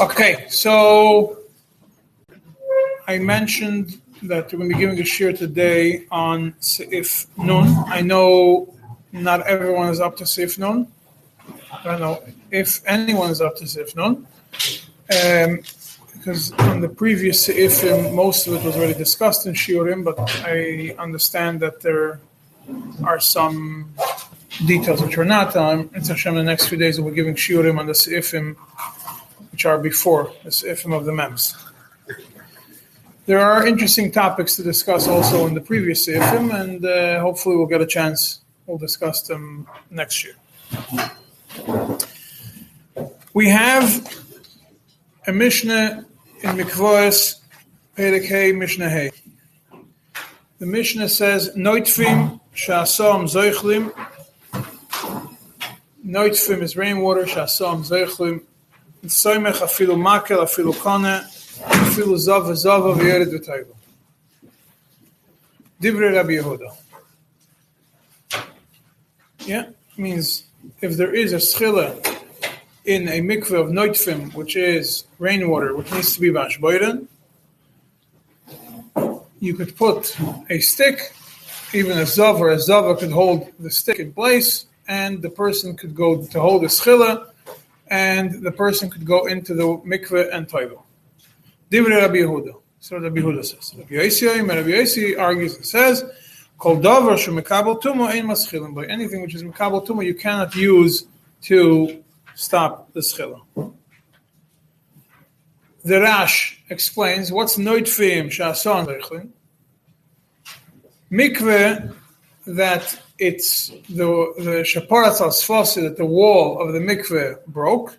Okay, so I mentioned that we're going to be giving a share today on Seif Nun. I know not everyone is up to Seif Nun. I don't know if anyone is up to Seif Nun. Um, because on the previous Seifim, most of it was already discussed in Shiurim, but I understand that there are some details which are not. Um, it's Hashem, the next few days we're giving Shiurim on the Seifim which are before the Seifim of the Mems. There are interesting topics to discuss also in the previous Seifim, and uh, hopefully we'll get a chance. We'll discuss them next year. We have a Mishnah in Mikvois, Perek Hey, Mishnah Hey. The Mishnah says, Noitfim Shasom Zoichlim. Noitfim is rainwater, shasom zeichlim, soymech afilu makel, afilu kone, afilu zav zava v'yered v'tayvu. Divrei Rabbi Yehuda. Yeah, means if there is a schiller in a mikveh of noitfim, which is rainwater, which needs to be bashboiden, you could put a stick, even a zav or a zava could hold the stick in place, and the person could go to hold the schila, and the person could go into the mikveh and toivel. Divrei Rabbi Yehuda. So Rabbi Yehuda says. Rabbi Yossi, Rabbi Yossi argues and says, "Kol davar shemekabel tuma ein maschilim." By anything which is mekabel tuma, you cannot use to stop the schila. The Rash explains what's noitfim shason rechlin. Mikveh that it's the the shaparat al that the wall of the mikveh broke.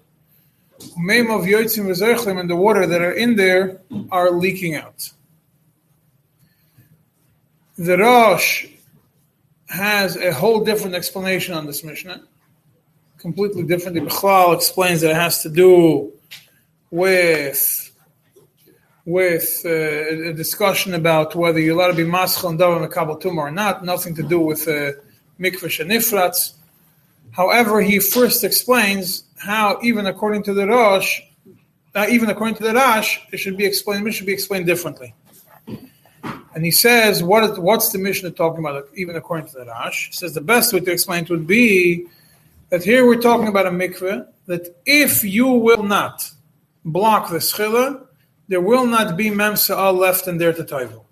Meim of yotzim and the water that are in there are leaking out. The Rosh has a whole different explanation on this Mishnah, completely different. The explains that it has to do with with uh, a discussion about whether you're allowed to be maschal and davar or not, nothing to do with uh, mikvah shenifratz. However, he first explains how, even according to the Rosh, uh, even according to the Rash, it should be explained. It should be explained differently. And he says, what is, what's the Mishnah talking about? Even according to the Rash, he says the best way to explain it would be that here we're talking about a mikveh that if you will not block the schiller, there will not be mem left in there to toivel.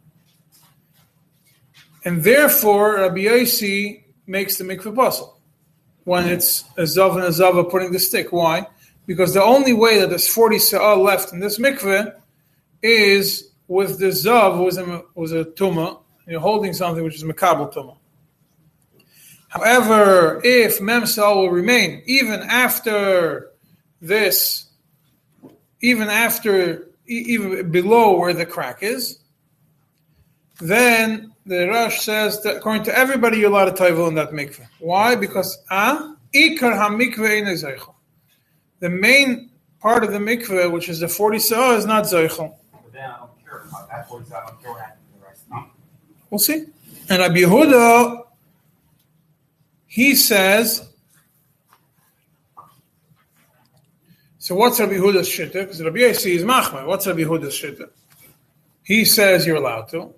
And therefore, Rabbi Yossi makes the mikveh puzzle when it's a zav and a zava putting the stick. Why? Because the only way that there's 40 sa'ah left in this mikveh is with the zav was a, was a tuma, you're holding something which is makabel tuma. However, if mem will remain even after this, even after even below where the crack is, then the Rosh says that according to everybody, you're allowed to toivel in that mikveh. Why? Because ah, ikar hamikveh The main part of the mikveh, which is the 40 sa'ah, is not zeichel. We'll see. And Rabbi Yehuda, he says, so what's Rabbi Yehuda's shitta? Because Rabbi Yossi is machma. What's Rabbi Yehuda's shitta? He says you're allowed to.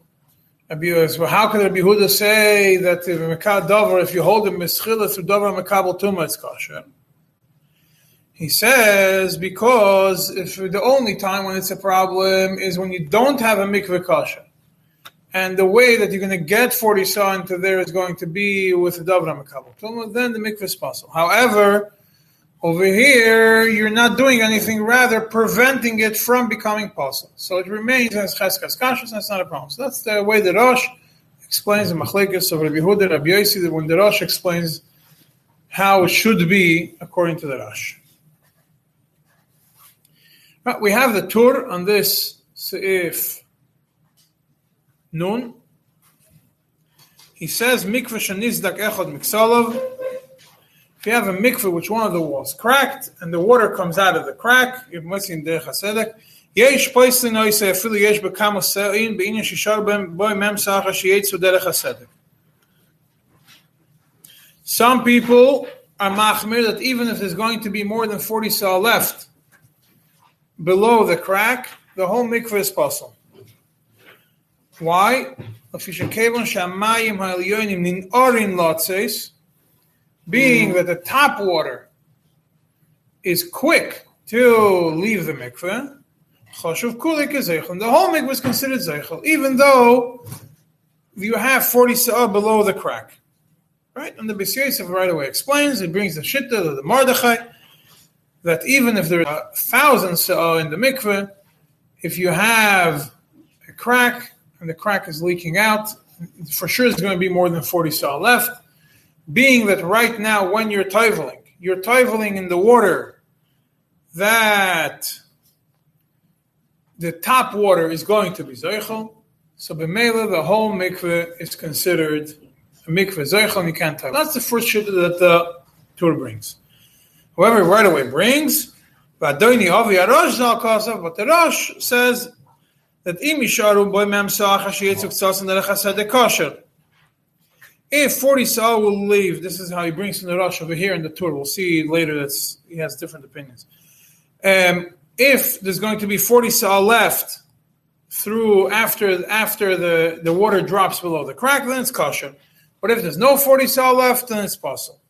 Well, how can Rabbi Yehuda say that if Dover, if you hold a mischila through Dover Mekabel Tuma, it's kosher? He says because if the only time when it's a problem is when you don't have a mikveh kosher, and the way that you're going to get 40 saw into there is going to be with a Dover Mekabel then the mikveh is possible. However, over here, you're not doing anything, rather preventing it from becoming possible. So it remains as cheskas and not a problem. So that's the way the Rosh explains the machlekes of Rabbi Yehuda, Rabbi Yossi, that when the Rosh explains how it should be according to the Rosh. Right, we have the Tur on this Seif Nun. He says, Mikvah shanizdak echad miksalov, if you have a mikveh which one of the walls cracked and the water comes out of the crack, you're missing derech hasedek. יש פויסלין אויסה אפילו יש בכמה סעים בעניין שישר בוי מם סחה שיצאו דרך הסדק. Some people are machmir that even if there's going to be more than 40 saw left below the crack, the whole mikveh is possible. Why? being mm. that the top water is quick to leave the mikveh, the whole mikveh is considered zeichel, even though you have 40 saw below the crack. Right? And the Beis Yosef right away explains, it brings the Shitta, the Mordechai, that even if there are thousands saw in the mikveh, if you have a crack and the crack is leaking out, for sure there's going to be more than 40 saw left. Being that right now, when you're toiveling, you're toiveling in the water that the top water is going to be zeichel. So b'meila, the whole mikveh is considered a mikveh zeichel, and you can't tell. That's the first shit that the Tur brings. Whoever right away brings, but the Rosh says that if 40 saw will leave, this is how he brings from the rush over here in the Tur. We'll see later that he has different opinions. Um, if there's going to be 40 saw left through after after the, the water drops below the crack, then it's kosher. But if there's no 40 saw left, then it's possible.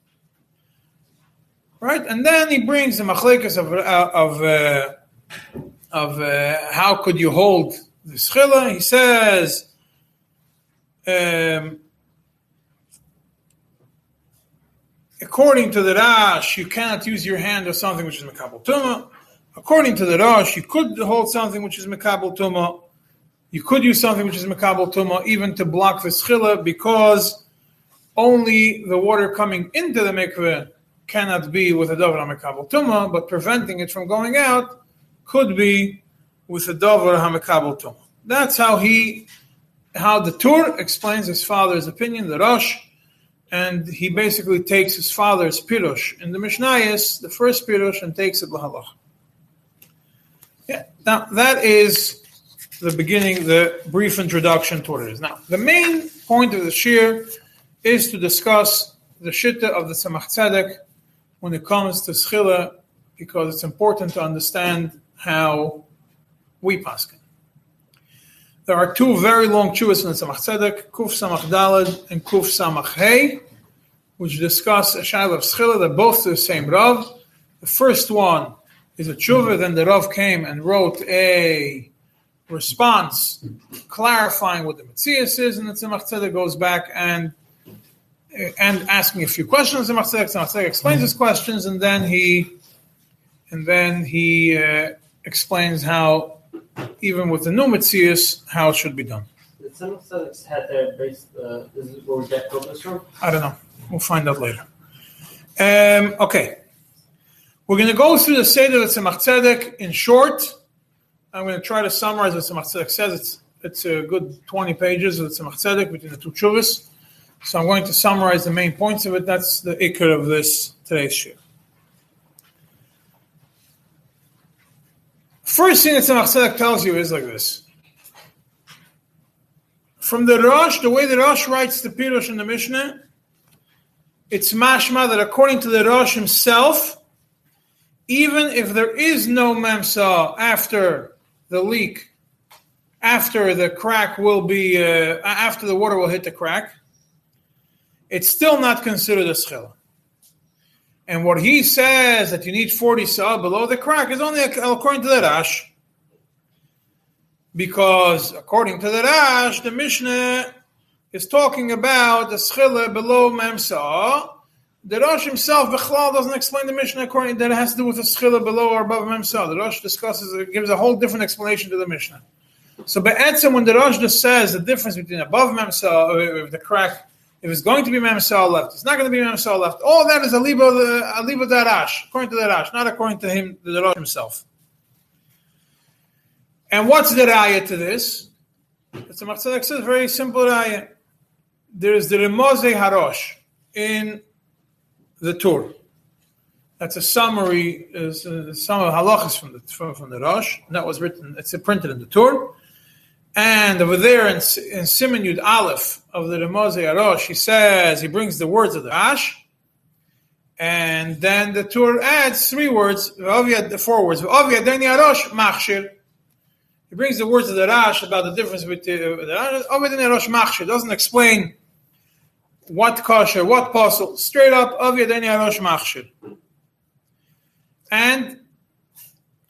Right? And then he brings the machlekas of, uh, of, uh, of uh, how could you hold the schila. He says, um, according to the Rash, you cannot use your hand or something which is mekabel tumah. According to the Rosh, you could hold something which is Mekabel Tuma. You could use something which is Mekabel Tuma even to block the Schila because only the water coming into the mikveh cannot be with a Dover HaMekabel Tuma, but preventing it from going out could be with a Dover HaMekabel Tuma. That's how he, how the Tur explains his father's opinion, the Rosh, and he basically takes his father's Pirush in the Mishnayos, the first Pirush, and takes it Lahalach. Yeah. Now that is the beginning, the brief introduction to what it is. Now, the main point of the shir is to discuss the shitta of the Tzemach Tzedek when it comes to schila, because it's important to understand how we paskin. There are two very long chuvas in the Tzemach Tzedek, Kuf Samach Dalad and Kuf Samach Hey, which discuss a shaila of schila. They're both the same Rav. The first one is a tshuva. Then the Rav came and wrote a response clarifying what the Matthias is, and the Tzemach Tzedek goes back and and asking a few questions. The Tzemach Tzedek explains his questions, and then he and then he uh, explains how even with the new Matthias, how it should be done. Did Tzemach Tzedek had their base? Uh, is where we get this from? I don't know. We'll find out later. Um, okay. We're going to go through the Seder of Tzemach Tzedek in short. I'm going to try to summarize what Tzemach Tzedek says. It's, it's a good 20 pages of Tzemach Tzedek between the two chuvas. So I'm going to summarize the main points of it. That's the ikr of this today's shir. First thing that Tzemach Tzedek tells you is like this. From the Rosh, the way the Rosh writes the Pirush in the Mishnah, it's mashma that according to the Rosh himself, even if there is no memsa after the leak, after the crack will be, uh, after the water will hit the crack, it's still not considered a schila. And what he says that you need 40 sa below the crack is only according to the Rash. Because according to the Rash, the Mishnah is talking about the schila below memsa, the Rosh himself, Bechlal, doesn't explain the Mishnah according that it has to do with the schila below or above Memsa. The Rosh discusses it, gives a whole different explanation to the Mishnah. So Be'etzim, when the Rosh just says the difference between above Memsa, if the crack, if it's going to be Memsa left, it's not going to be Memsa left. All that is a libo, a libo darash, according to the Rosh, not according to him, the Rosh himself. And what's the raya to this? It's a Tzedek says very simple raya. There is the Remoze Harosh in the Torah. That's a summary, is uh, some of halachas from the from, from the Rosh. That was written. It's printed in the Torah. And over there in, in Simon Yud Aleph of the Remozei Harosh, he says he brings the words of the Rash, And then the Torah adds three words, the four words. He brings the words of the Rash about the difference between the Rosh Machshir. Doesn't explain what kosher, what puzzle. Straight up, Avyadeni Rosh Machshir. And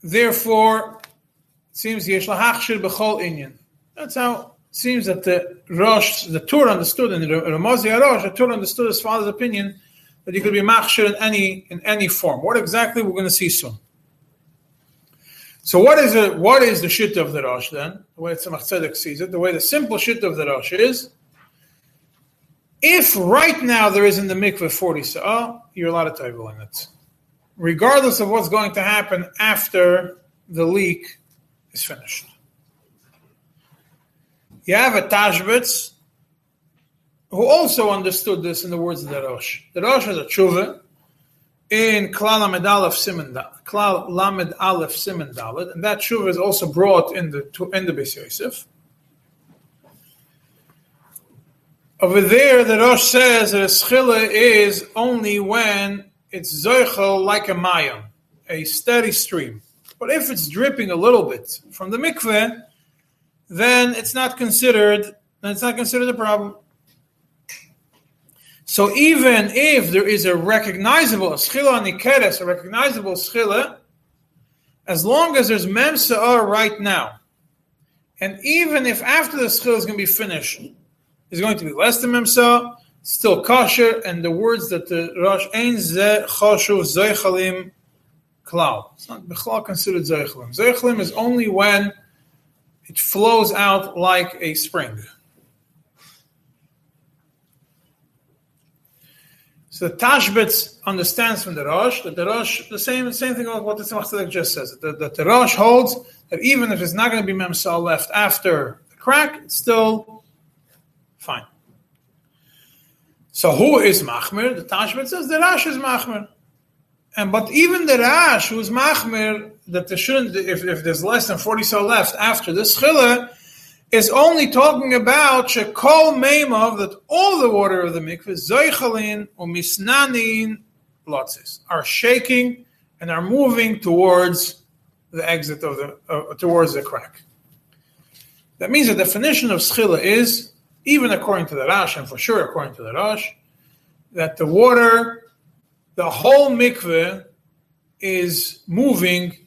therefore, it seems Yesh Lahachshir B'chol Inyan. That's how it seems that the Rosh, the Tur understood, and the Ramazi Rosh, the Tur understood his father's opinion that you could be machshir in any in any form. What exactly we're going to see soon. So what is it? What is the shit of the Rosh then? The way Tzemach Tzedek sees it, the way the simple shit of the Rosh is, if right now there is in the mikveh 40 sa'ah, oh, you're allowed to table in it. Regardless of what's going to happen after the leak is finished. You have a Tashbitz who also understood this in the words of the Rosh. The Rosh has a tshuva in Klal Lamed Aleph Siman Klal Lamed Aleph and that tshuva is also brought in the in the Beis Yosef. Over there, the Rosh says that a schila is only when it's zoichel like a mayam, a steady stream. But if it's dripping a little bit from the mikveh, then it's not considered. Then it's not considered a problem. So even if there is a recognizable schila nikeres, a recognizable schila, as long as there's mem right now, and even if after the schila is going to be finished, is going to be less than mem still kosher, and the words that the Rosh ein ze choshuv zeichalim klal. It's not bechlal considered zeichalim. Zeichalim is only when it flows out like a spring. So the Tashbitz understands from the Rosh that the Rosh, the same same thing about what the Tzemach just says, that, that the Rosh holds that even if there's not going to be Memsal left after the crack, it's still fine. So who is Machmir? The Tashbitz says the Rash is Machmir. And but even the Rash, who's Machmir, that there shouldn't, if, if there's less than 40 so left after this Chila, is only talking about shekol meimav that all the water of the mikveh zoichalin or misnanin lotzis are shaking and are moving towards the exit of the uh, towards the crack. That means the definition of schila is even according to the Rash and for sure according to the Rash that the water, the whole mikveh is moving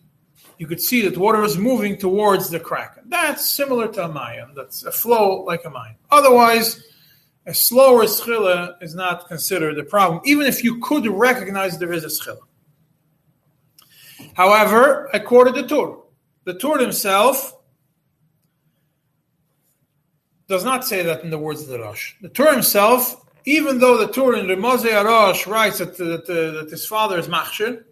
you could see that water is moving towards the crack. That's similar to a mayim. That's a flow like a mayim. Otherwise, a slower schila is not considered a problem, even if you could recognize there is a schila. However, I quoted the Tur. The Tur himself does not say that in the words of the Rosh. The Tur himself, even though the Tur in the Remozei Arosh writes that, that, uh, that, his father is Machshir,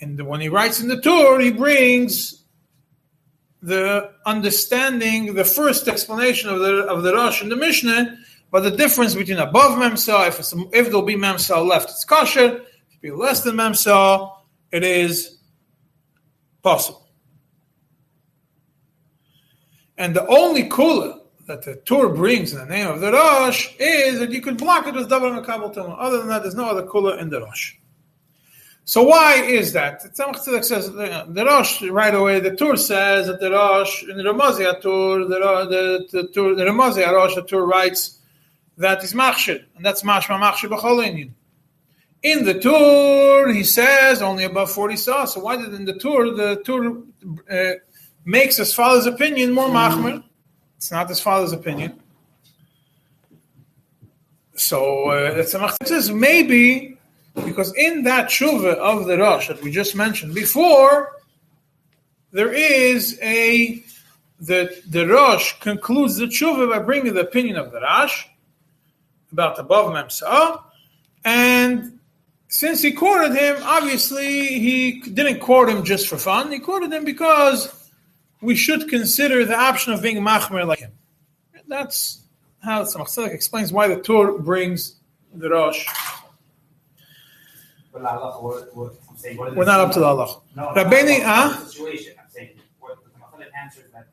and when he writes in the Tur, he brings the understanding, the first explanation of the of the Rosh and the Mishnah, but the difference between above Memsa, if, if there'll be Memsa left, it's kosher. If be less than Memsa, it is possible. And the only kula that the Tur brings in the name of the Rosh is that you could block it with double Makabal Tumah. Other than that, there's no other kula in the Rosh. So why is that? Says the Rosh right away. The Tur says that the Rosh in the Ramazia tour, the the the, Tur, the Ramazia Rosh, the Tur writes that is machshir, and that's mashma machshir b'chol In the Tur, he says only above forty saw. So why did in the Tur the Tur uh, makes his father's opinion more machmer? It's not his father's opinion. So uh, a says maybe because in that tshuva of the Rosh that we just mentioned before, there is a the the Rosh concludes the tshuva by bringing the opinion of the Rash about the above Memsa, and since he quoted him, obviously he didn't quote him just for fun. He quoted him because we should consider the option of being machmer like him. That's how the Tzemach explains why the Tur brings the Rosh we're not up to the Allah. No, Rabbeinu, huh? Situation. I'm saying what the answers that.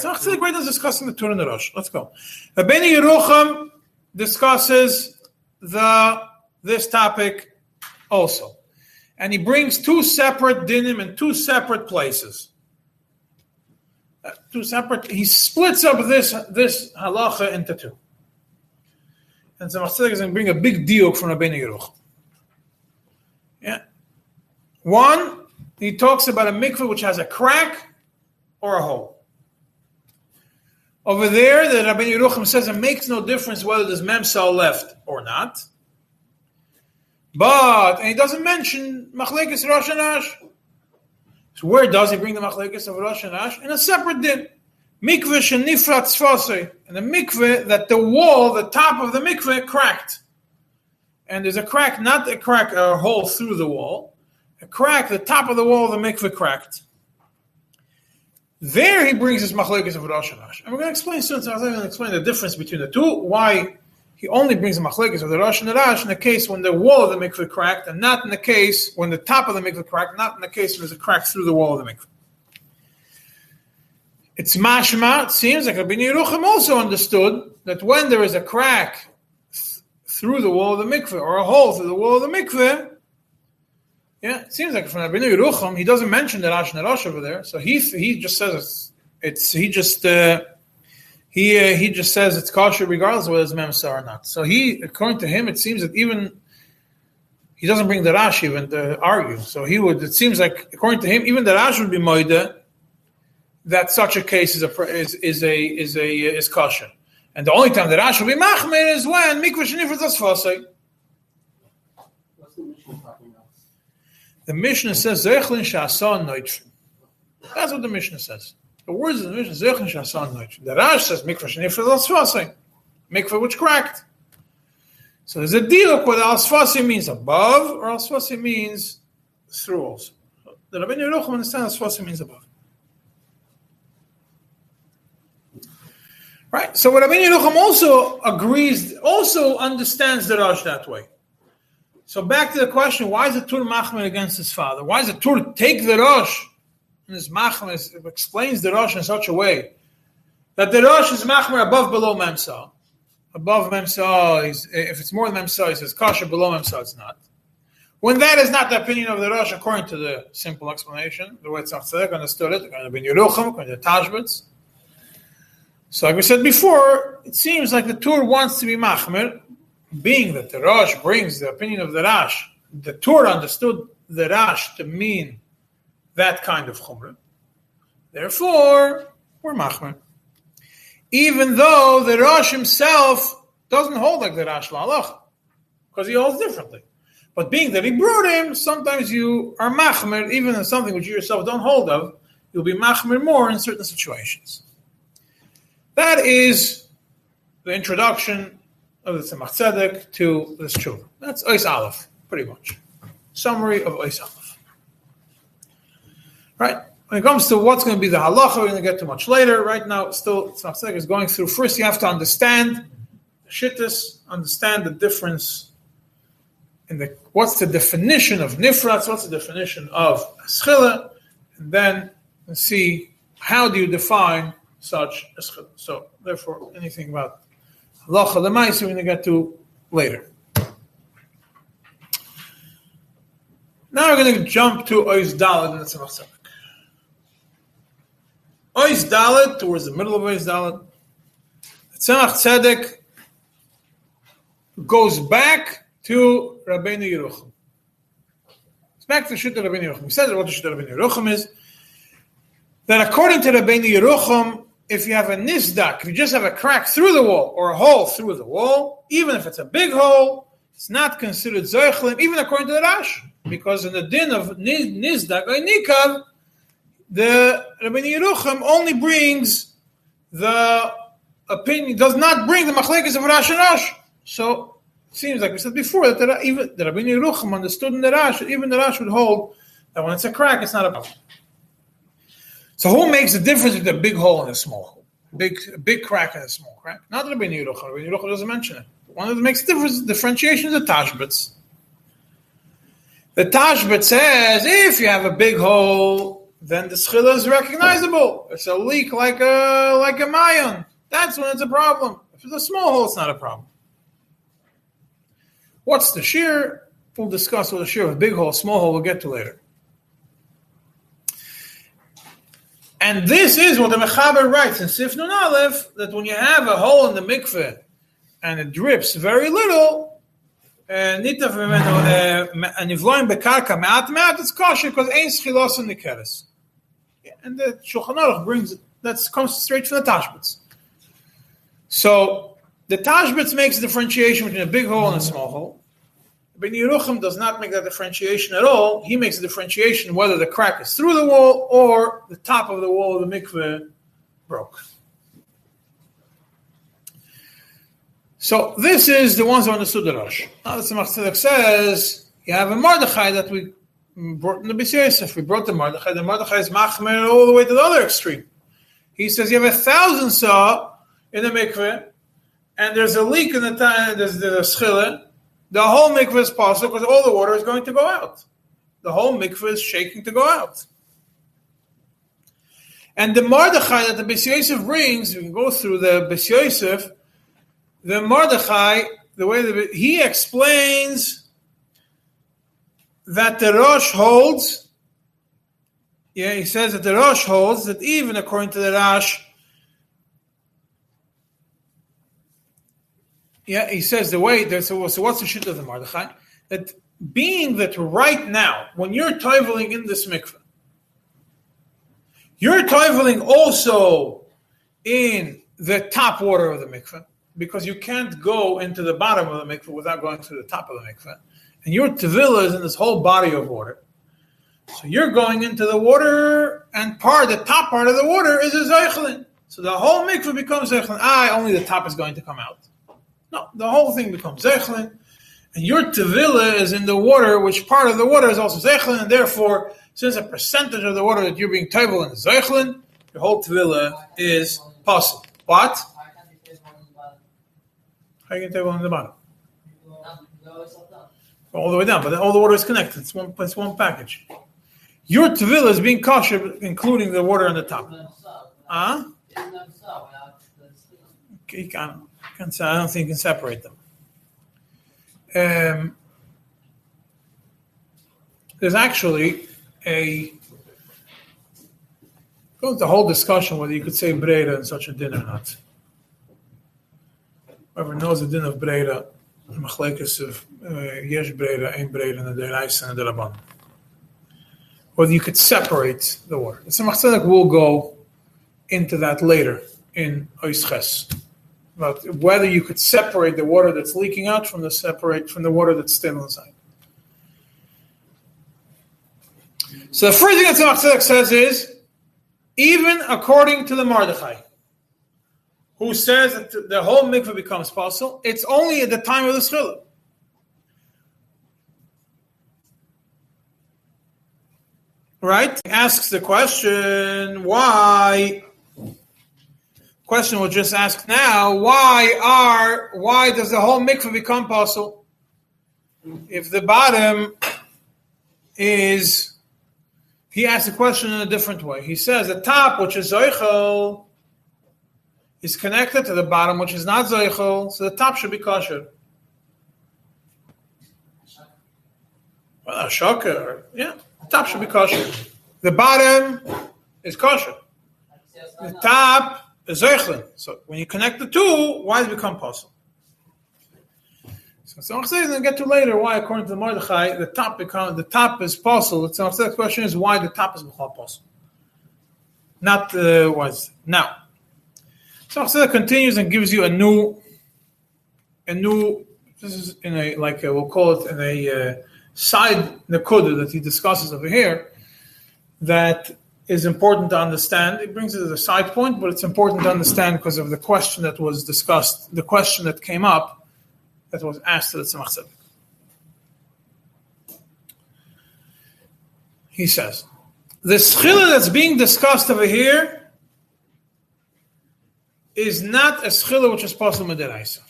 Tzach Tzedek right now discussing the Torah and the Rosh. Let's go. Rabbeinu Yerucham discusses the this topic also. And he brings two separate dinim in two separate places. Two separate, he splits up this, this halacha into two. And so Tzedek is going to bring a big diuk from Rabbeinu Yeruch. Yeah. One, he talks about a mikveh which has a crack or a hole. Over there, the Rabbi Yerucham says it makes no difference whether there's memsal left or not. But, and he doesn't mention machlekes Rosh and Ash. So where does he bring the machlekes of Rosh and Ash? In a separate din. Mikveh shenifrat tzfasei. And the mikveh, that the wall, the top of the mikveh cracked. And there's a crack, not a crack, a hole through the wall. A crack, the top of the wall of the mikveh cracked. There he brings his machlekes of Rosh and Ash. And we're going to explain soon, so I'm going to explain the difference between the two, why he only brings the machlekes of the Rosh and the Rash in the case when the wall of the mikveh cracked, and not in the case when the top of the mikveh cracked, not in the case when there's a crack through the wall of the mikveh. It's mashma, it seems like Rabbi Yerucham also understood that when there is a crack th- through the wall of the mikveh, or a hole through the wall of the mikveh, yeah, it seems like from Rabbi Yerucham, he doesn't mention the Rash and the Rosh over there, so he he just says it's, it's he just uh, he uh, he just says it's kosher regardless of whether it's memsa or not. So he, according to him, it seems that even he doesn't bring the Rash even to argue. So he would. It seems like according to him, even the Rash would be moide that such a case is a is, is a is a is kosher. And the only time the Rash will be machmir is when mikvah shenifrit asfasei. The mission talking about? The Mishnah says. That's what the Mishnah says. The words of the Mishnah Zechlin Shasan Neutron. The Rash says Mikvah Shnifra Asfasi. Mikvah which cracked. So there's a deal whether Asfasi means above or Asfasi means through also. The Rabbi Yerucham understands Asfasi means above. Right? So what Rabbi Yerucham also agrees, also understands the Rash that way. So back to the question: Why is the Tur machmer against his father? Why is the Tur take the Rosh and his machmer explains the Rosh in such a way that the Rosh is machmer above below memsa? Above memsa, if it's more than memsa, he says kasha. Below memsa, it's not. When that is not the opinion of the Rosh, according to the simple explanation, the way it's Tzedek understood it, according to Ben Yerucham, according to Tashbitz. So, like we said before, it seems like the Tur wants to be machmer, being that the Rosh brings the opinion of the Rash, the Torah understood the Rash to mean that kind of chumrah. Therefore, we're machmer. Even though the Rosh himself doesn't hold like the Rash lalach, because he holds differently. But being that he brought him, sometimes you are machmer, even in something which you yourself don't hold of, you'll be machmer more in certain situations. That is the introduction of the Tzemach Tzedek to this tshuva. That's Ois Aleph, pretty much. Summary of Ois Aleph. Right? When it comes to what's going to be the halacha, we're going to get to much later. Right now, still, Tzemach Tzedek is going through. First, you have to understand the shittas, understand the difference in the what's the definition of nifratz, what's the definition of schila, and then see how do you define such a schila. So, therefore, anything about halacha lemaisa we're going to get to later. Now we're going to jump to Ois Dalet in the. Ois Dalet, towards the middle of Ois Dalet, the Tzemach Tzedek goes back to Rabbeinu Yerucham. It's back to Shutta Rabbeinu Yerucham. He says what the Shutta Rabbeinu Yerucham is, that according to Rabbeinu Yerucham, if you have a nisdak, if you just have a crack through the wall or a hole through the wall, even if it's a big hole, it's not considered zoichlim, even according to the Rash, because in the din of nisdak or nikav, the Rabbi Yerucham only brings the opinion, does not bring the machlekes of Rash and Rash. So it seems like we said before that the, even the Rabbi Yerucham understood in the Rash, even the Rash would hold that when it's a crack, it's not a problem. So who makes the difference between a big hole and a small hole? Big big crack and a small crack? Not the Rabbi Yerucham. Rabbi Yerucham doesn't mention it. One that makes the difference, differentiation is the Tashbitz. The Tashbitz says if you have a big hole, then the schila is recognizable. It's a leak like a like a mayon. That's when it's a problem. If it's a small hole, it's not a problem. What's the shear? we'll discuss what the share of big hole, small hole, we'll get to later. And this is what the Mechaber writes in Sif Nun Aleph, that when you have a hole in the mikveh and it drips very little, nita v'menu anivloim bekarka me'at me'at, it's kosher because ain't schilos in the keres. And the Shulchan Aruch brings that comes straight from the Tashbitz. So the Tashbitz makes a differentiation between a big hole and a small hole. Ben Yeruchim does not make that differentiation at all. He makes a differentiation whether the crack is through the wall or the top of the wall of the mikveh broke. So this is the ones understood the Rosh. Now the Tzemach Tzedek says you have a Mordechai that we brought in the B'Yosef. We brought the Mordechai. The Mordechai is machmer all the way to the other extreme. He says you have a thousand saw in the mikveh, and there's a leak in the time. There's, there's a schiller the whole mikveh is possible because all the water is going to go out. The whole mikveh is shaking to go out. And the Mordechai that the Beis Yosef brings, we go through the Beis The Mordechai, the way that he explains that the Rosh holds, yeah, he says that the Rosh holds that even according to the Rash, yeah, he says the way there's so, so what's the shit of the Mordechai? That being that right now, when you're toiveling in this mikveh, you're toiveling also in the top water of the mikveh, because you can't go into the bottom of the mikveh without going to the top of the mikveh. And your tevilah is in this whole body of water. So you're going into the water, and part, the top part of the water is a zeichelin. So the whole mikveh becomes zeichelin. Ah, only the top is going to come out. No, the whole thing becomes Zechlin. And your Tevila is in the water, which part of the water is also Zechlin, and therefore, since a percentage of the water that you're being Tevel in is Zechlin, your whole Tevila is possible. What? How you can Tevel in the bottom? All the way down, but all the water is connected. It's one, it's one package. Your Tevila is being kosher, including the water on the top. Huh? You can't. Can, I don't think you can separate them. Um, there's actually a goes the whole discussion whether you could say Breda in such a dinner or not. Whoever knows the din of Breda, the machlekes of uh, Yesh Breda, and the Derais and the Rabban. Whether you could separate the water. The Tzemach will go into that later in Oisches about whether you could separate the water that's leaking out from the separate from the water that's still inside. So the first thing that Tzemach says is, even according to the Mordechai, who says that the whole mikveh becomes possible, it's only at the time of the schillah. Right? Asks the question, why question we'll just ask now, why are why does the whole mikveh become possible? If the bottom is he asks the question in a different way. He says the top, which is Zoichel, is connected to the bottom, which is not Zoichel, so the top should be kosher. Well, a shocker, yeah, the top should be kosher. The bottom is kosher. The top is Zeichlin. so when you connect the two, why does it become possible? So Tzemach says, and get to later why, according to the Mordechai, the top become the top is possible. So the question is why the top is possible, not uh, was now. Tzemach continues and gives you a new, a new. This is in a like a, we'll call it in a uh, side nakuda that he discusses over here, that is important to understand. It brings it as a side point, but it's important to understand because of the question that was discussed, the question that came up that was asked to the Tzemach He says, the schila that's being discussed over here is not a schila which is possible mederaisa.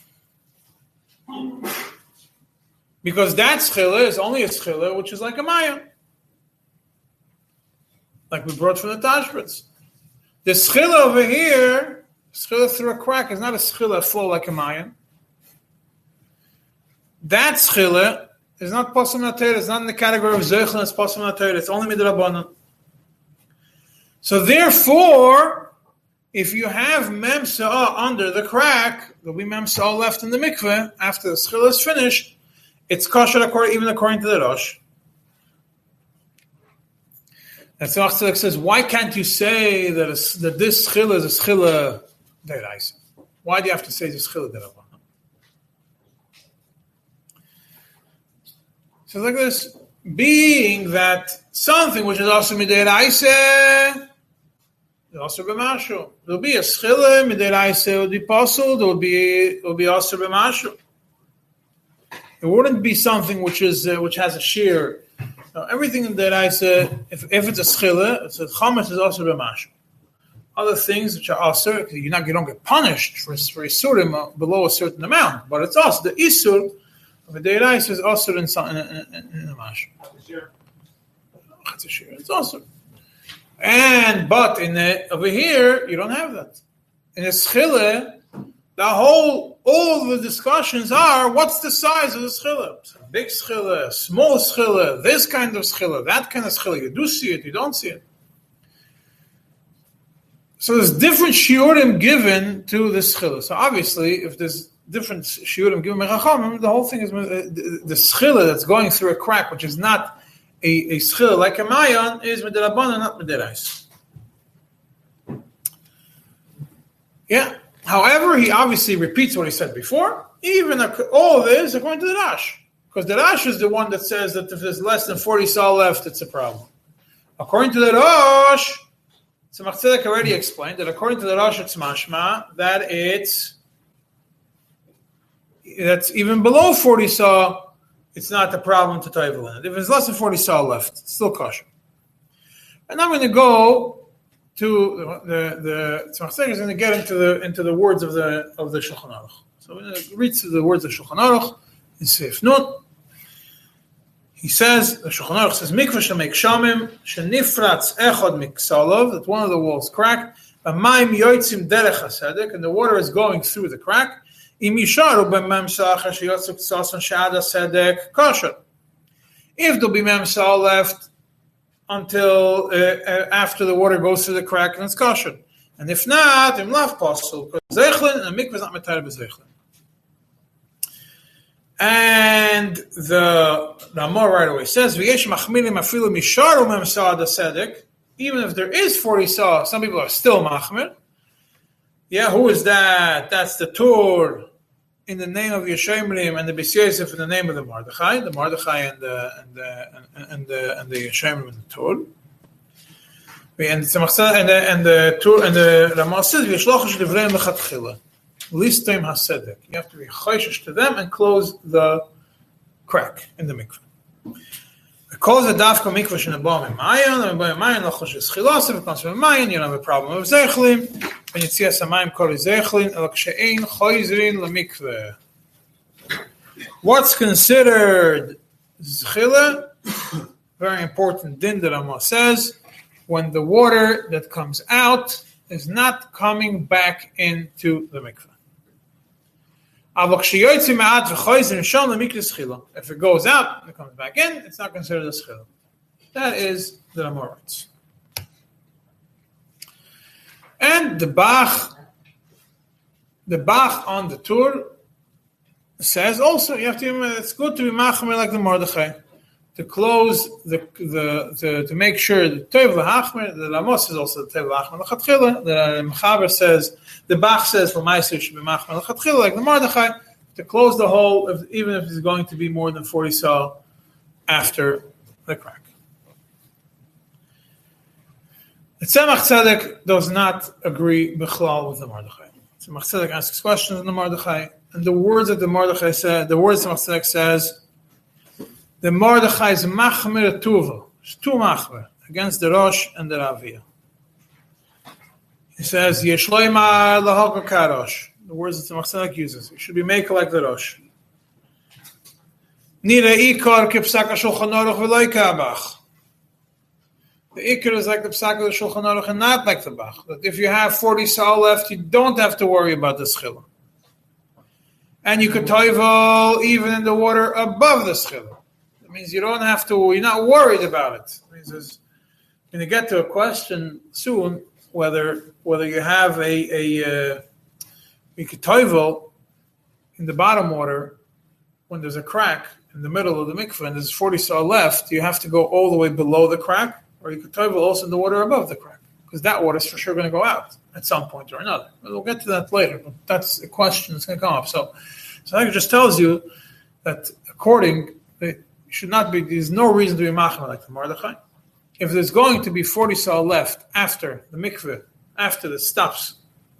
Because that schila is only a schila which is like a maya like we brought from the Tashbitz. The schila over here, schila through a crack, is not a schila flow like a mayan. That schila is not possible in It's not in the category of Zeichel, it's possible in It's only Midrabanan. So therefore, if you have Mem under the crack, there'll be Mem left in the mikveh after the Schil is finished. It's kosher according, even according to the Rosh. And so Achzelek says, why can't you say that, a, that this schila is a schila deraisa? Why do you have to say it's a schila deraisa? So like this, being that something which is also midiraisa is also b'mashu. There'll be a schila midiraisa, it would be possible. There would be it would be also b'mashu. It wouldn't be something which is uh, which has a sheer now, everything that I said, if, if it's a schila, it's a chametz is also b'mashu. Other things which are also, you're not, you don't get punished for, for isurim below a certain amount, but it's also the isur of a deirais is also in, in, in, in, in mash. It's also. And but in the over here you don't have that. In a schile, the whole all the discussions are what's the size of the schiller? Big schiller, small schiller, this kind of schiller, that kind of schiller. You do see it, you don't see it. So there's different shiurim given to the schiller. So obviously, if there's different shiurim given the whole thing is uh, the, the schiller that's going through a crack, which is not a, a like a mayan, is midirabana, not midirais. Yeah. However, he obviously repeats what he said before. Even all this according to the Rash, because the Rash is the one that says that if there's less than 40 saw left, it's a problem. According to the Rash, so Machzedek already explained that according to the Rash, it's mashma that it's that's even below 40 saw, it's not a problem to table in it. If there's less than 40 saw left, it's still kosher. And I'm going to go to the the Tzemach is going to get into the into the words of the of the Shulchan Aruch. So we're going to read the words of Shulchan Aruch in Seif Nun. He says the Shulchan Aruch says mikvah shemek shamim shenifratz echad miksalov that one of the walls cracked. Maim yoitzim derech hasedek and the water is going through the crack. If there'll be left until uh, uh, after the water goes through the crack and it's kosher. And if not, im lav possible because and mikvah is not metar. And the Ramah right away says, "V'yesh machmilim afilu misharu mem sedek." Even if there is forty saw, some people are still machmir. Yeah, who is that? That's the Tur in the name of Yeshemrim and the B'Yosef in the name of the Mordechai, the Mordechai and the and the and the and the Yeshemrim and the Tur. And the and the Tur and the Ramah says V'Yishlochash Livreim Lechatchila. Listim Hasedek. You have to be chayshish to them and close the crack in the mikveh. Because the dafka mikvah shen abom mayan, and abom mayan lochosh is chilas, if it comes from mayan, you don't have a problem with zechlim, and you see a samayim kol zechlin, elok she'ein choizrin lemikveh. What's considered zchila? Very important din that Rama says, when the water that comes out is not coming back into the mikveh. If it goes out and it comes back in, it's not considered a schil. That is the Amoritz. And the Bach, the Bach on the Tur says also you have to. It's good to be machmer like the Mordechai to close the the to, make sure the Tev Hachmer, the Lamos is also the Tev Hachmer Lachatchila. The Mechaber says the Bach says for Meiser should be Machmer Lachatchila like the Mordechai to close the hole if, even if it's going to be more than forty saw after the crack. The Tzemach Tzedek does not agree Bechlal with the Mordechai. Tzemach Tzedek asks questions in the Mordechai, and the words that the Mordechai said, the words Tzemach Tzedek says the Mordechai is machmer tuva. It's two machmer against the Rosh and the Ravia. He says, Yeshloima lahaka karosh. The words that the Machsanak uses. It should be make like the Rosh. Nira ikar kipsaka shulchan aruch v'loy kabach. The ikar is like the psak of the shulchan aruch and not like the bach. That if you have 40 saw left, you don't have to worry about the schila. And you could toivel even in the water above the schila. Means you don't have to. You're not worried about it. it means there's, going to get to a question soon whether whether you have a a uh, in the bottom water when there's a crack in the middle of the mikveh and there's 40 saw left, you have to go all the way below the crack, or you could toivel also in the water above the crack because that water is for sure going to go out at some point or another. We'll get to that later, but that's a question that's going to come up. So, so that just tells you that according, it should not be, there's no reason to be machma like the Mordechai. If there's going to be 40 saw left after the mikveh, after the stops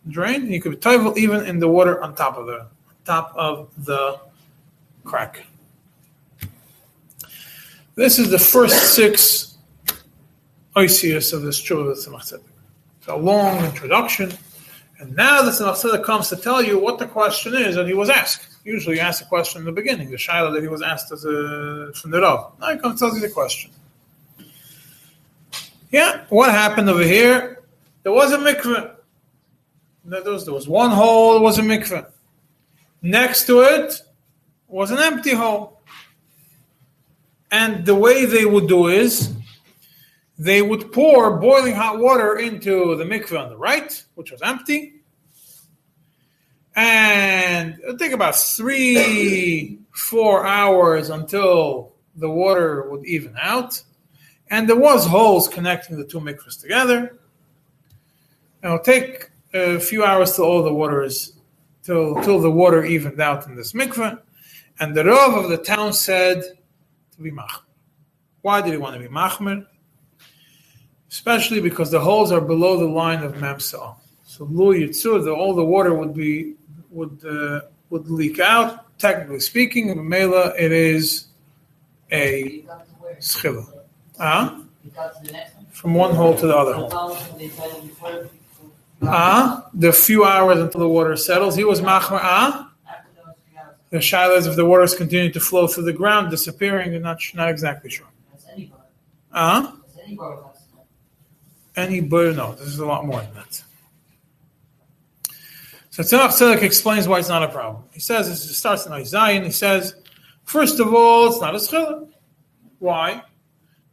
drain, you could toivel even in the water on top of the top of the crack. This is the first six oisius of this Shuvah of Tzedek. It's a long introduction, and now the Tzemach comes to tell you what the question is that he was asked. Usually, you ask the question in the beginning, the shaila that he was asked as a from the Rav. Now he comes tells you the question. Yeah, what happened over here? There was a mikveh. There was, there was one hole, there was a mikveh. Next to it was an empty hole. And the way they would do is they would pour boiling hot water into the mikveh on the right, which was empty. And it take about three, four hours until the water would even out. And there was holes connecting the two mikvahs together. And it'll take a few hours till all the water is till till the water evened out in this mikveh. And the Rav of the town said to be machmer. Why did he want to be machmer? Especially because the holes are below the line of Mamsal. So Lu Yitzur, the, all the water would be would uh, would leak out. Technically speaking, in Mela, it is a schila. Huh? From one hole to the other hole. Ah, the few hours until the water settles. He was machmer. Ah, the shilas if the waters continue to flow through the ground, disappearing. You're not not exactly sure. Ah, any bird? No, this is a lot more than that. So Tzemach Tzedek explains why it's not a problem. He says it starts in Zion. He says, first of all, it's not a schiller. Why?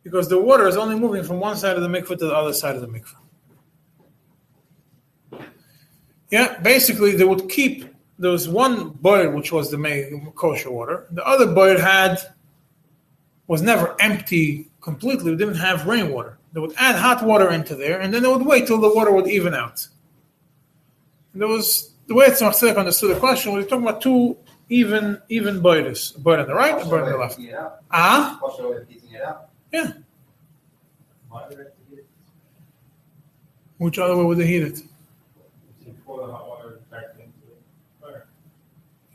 Because the water is only moving from one side of the mikveh to the other side of the mikveh. Yeah, basically they would keep there was one boil which was the kosher water. The other boil had was never empty completely. It didn't have rainwater. They would add hot water into there, and then they would wait till the water would even out. There was the way it's Tzemach understood the question was talking about two even even boilers, a boil on the right, a boil on the left. Ah, yeah. Which other way would they heat it?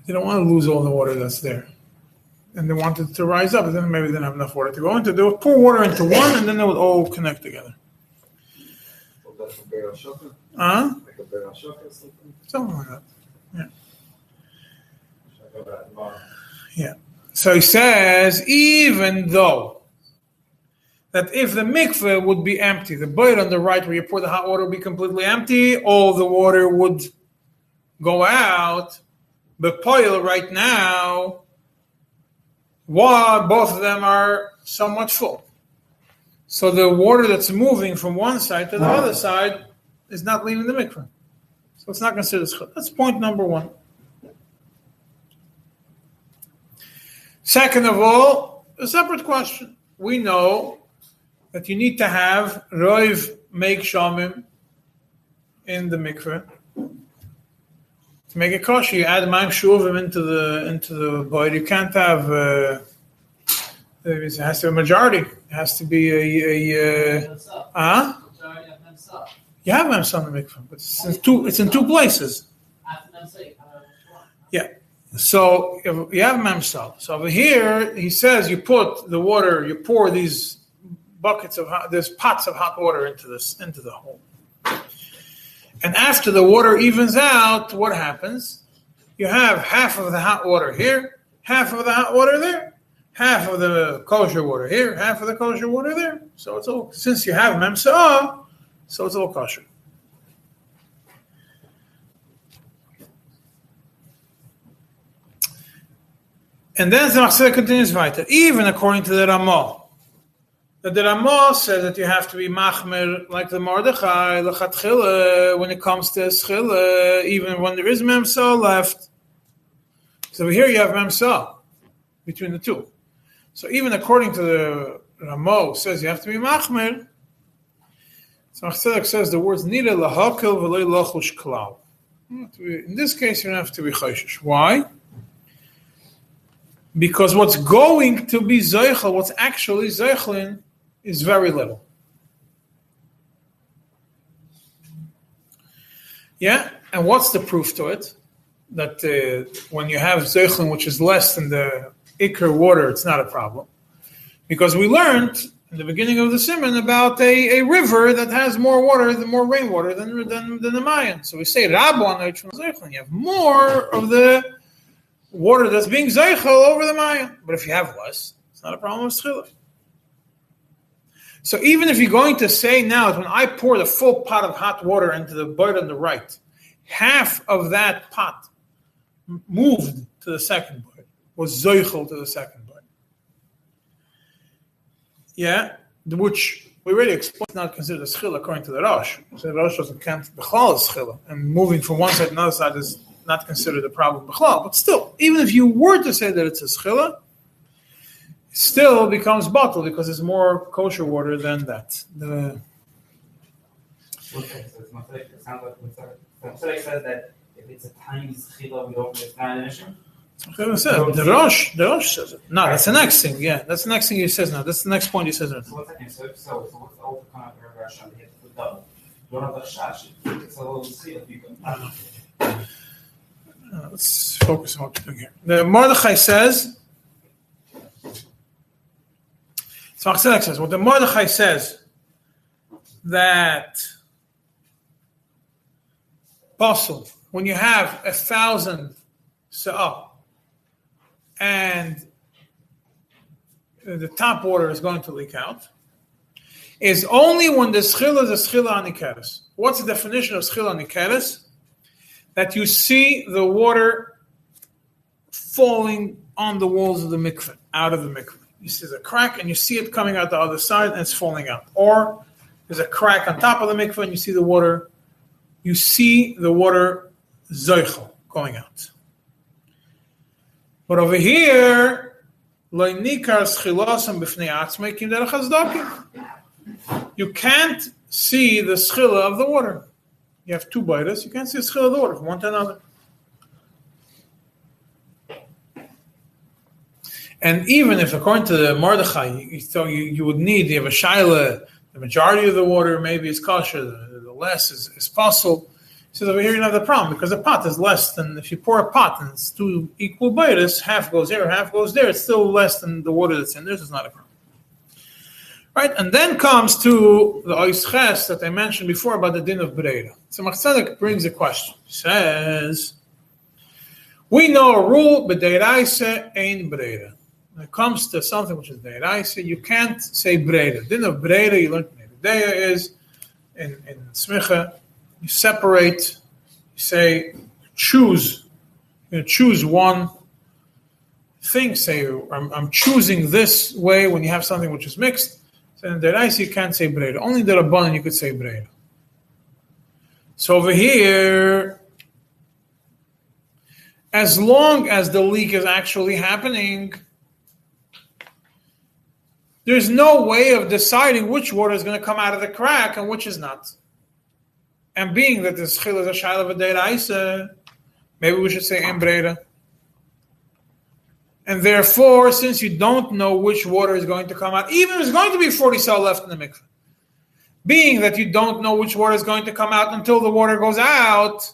They don't want to lose all the water that's there. And they wanted to rise up, and then maybe they didn't have enough water to go into. They would pour water into one, and then they would all connect together. Huh? Something like that. Yeah. Yeah. So he says, even though that if the mikveh would be empty, the boil on the right where you pour the hot water would be completely empty, all the water would go out but Poil right now, one, both of them are somewhat full. So the water that's moving from one side to the other side is not leaving the mikveh. So it's not considered schut. That's point number one. Second of all, a separate question. We know that you need to have roiv make shamim in the mikveh to make it kosher, you add ma'am shuvim into the into the boil. You can't have. Uh, it has to be a majority. It has to be a. a uh, huh? You have memsa on the mikvah, but it's in two. It's in two places. Yeah. So you have memsa. So over here, he says you put the water. You pour these buckets of hot, there's pots of hot water into this into the hole. And after the water evens out, what happens? You have half of the hot water here, half of the hot water there, half of the kosher water here, half of the kosher water there. So it's all since you have memsa, so it's a little kosher. And then the Machzor continues weiter, even according to the Ramah. That the Ramah says that you have to be machmer like the Mordechai, lechatchila, when it comes to schila, even when there is memsa left. So here you have memsa between the two. So even according to the Ramah says you have to be machmer. So Machzedek says the words nida lahakil v'lei lachush klal. In this case, you don't have to be chayshish. Why? Because what's going to be zeichel, what's actually zeichelin, is very little. Yeah, and what's the proof to it? That uh, when you have zeichelin, which is less than the ikr water, it's not a problem. Because we learned in the beginning of the simon about a, a river that has more water, the more rainwater than, than, than the Mayan. So we say Rabban, you have more of the water that's being zeichel over the Mayan. But if you have less, it's not a problem with schillah. So even if you're going to say now that when I pour the full pot of hot water into the bird on the right, half of that pot moved to the second bird, was zeichel to the second yeah, which we already explained not considered a schil according to the Rosh. So the Rosh doesn't count Bechal as schil, and moving from one side to another side is not considered a problem Bechal. But still, even if you were to say that it's a schila, it still becomes bottle because it's more kosher water than that. The, Okay, so it's it sounds like, says that if it's a tiny we don't, an issue? The Rosh, the Rosh says it. No, that's the next thing. Yeah, that's the next thing he says now. That's the next point he says. Now. So what's that? So, so, so what's the of Rosh on the hit the double? You don't the shash. It's a little schila. You can. Uh, let's focus on what we're doing here. The Mordechai says. So Machzedek says, what the Mordechai says that possible when you have a thousand sa'ah and uh, the top water is going to leak out, is only when the schila is a anikeres. What's the definition of schila anikeres? That you see the water falling on the walls of the mikveh, out of the mikveh. You see the crack and you see it coming out the other side and it's falling out. Or there's a crack on top of the mikveh and you see the water, you see the water zeichel going out. But over here, you can't see the schila of the water. You have two bites, you can't see the of the water from one to another. And even if, according to the Mordechai, so you, you would need, you have a shaila, the majority of the water maybe is kosher, the, the less is, is possible. Says over here you have the problem because the pot is less than if you pour a pot and it's two equal bites, half goes here, half goes there. It's still less than the water that's in there. This is not a problem. Right, and then comes to the oisches that I mentioned before about the din of Breira. So Machzedek brings a question. He says, we know a rule, but Deiraisa ain't Breira. When it comes to something which is Deiraisa, you can't say Breira. Din of Breira, you learned Breira is in, in Smicha, you separate, you say, choose, you know, choose one thing. Say, I'm, I'm, choosing this way when you have something which is mixed. In the rice, you can't say breira. Only the rabbanon you could say breira. So over here, as long as the leak is actually happening, there's no way of deciding which water is going to come out of the crack and which is not. And being that the schil is a shaila v'deiraisa, maybe we should say embreda. And therefore, since you don't know which water is going to come out, even if it's going to be 40 cell left in the mikveh, being that you don't know which water is going to come out until the water goes out,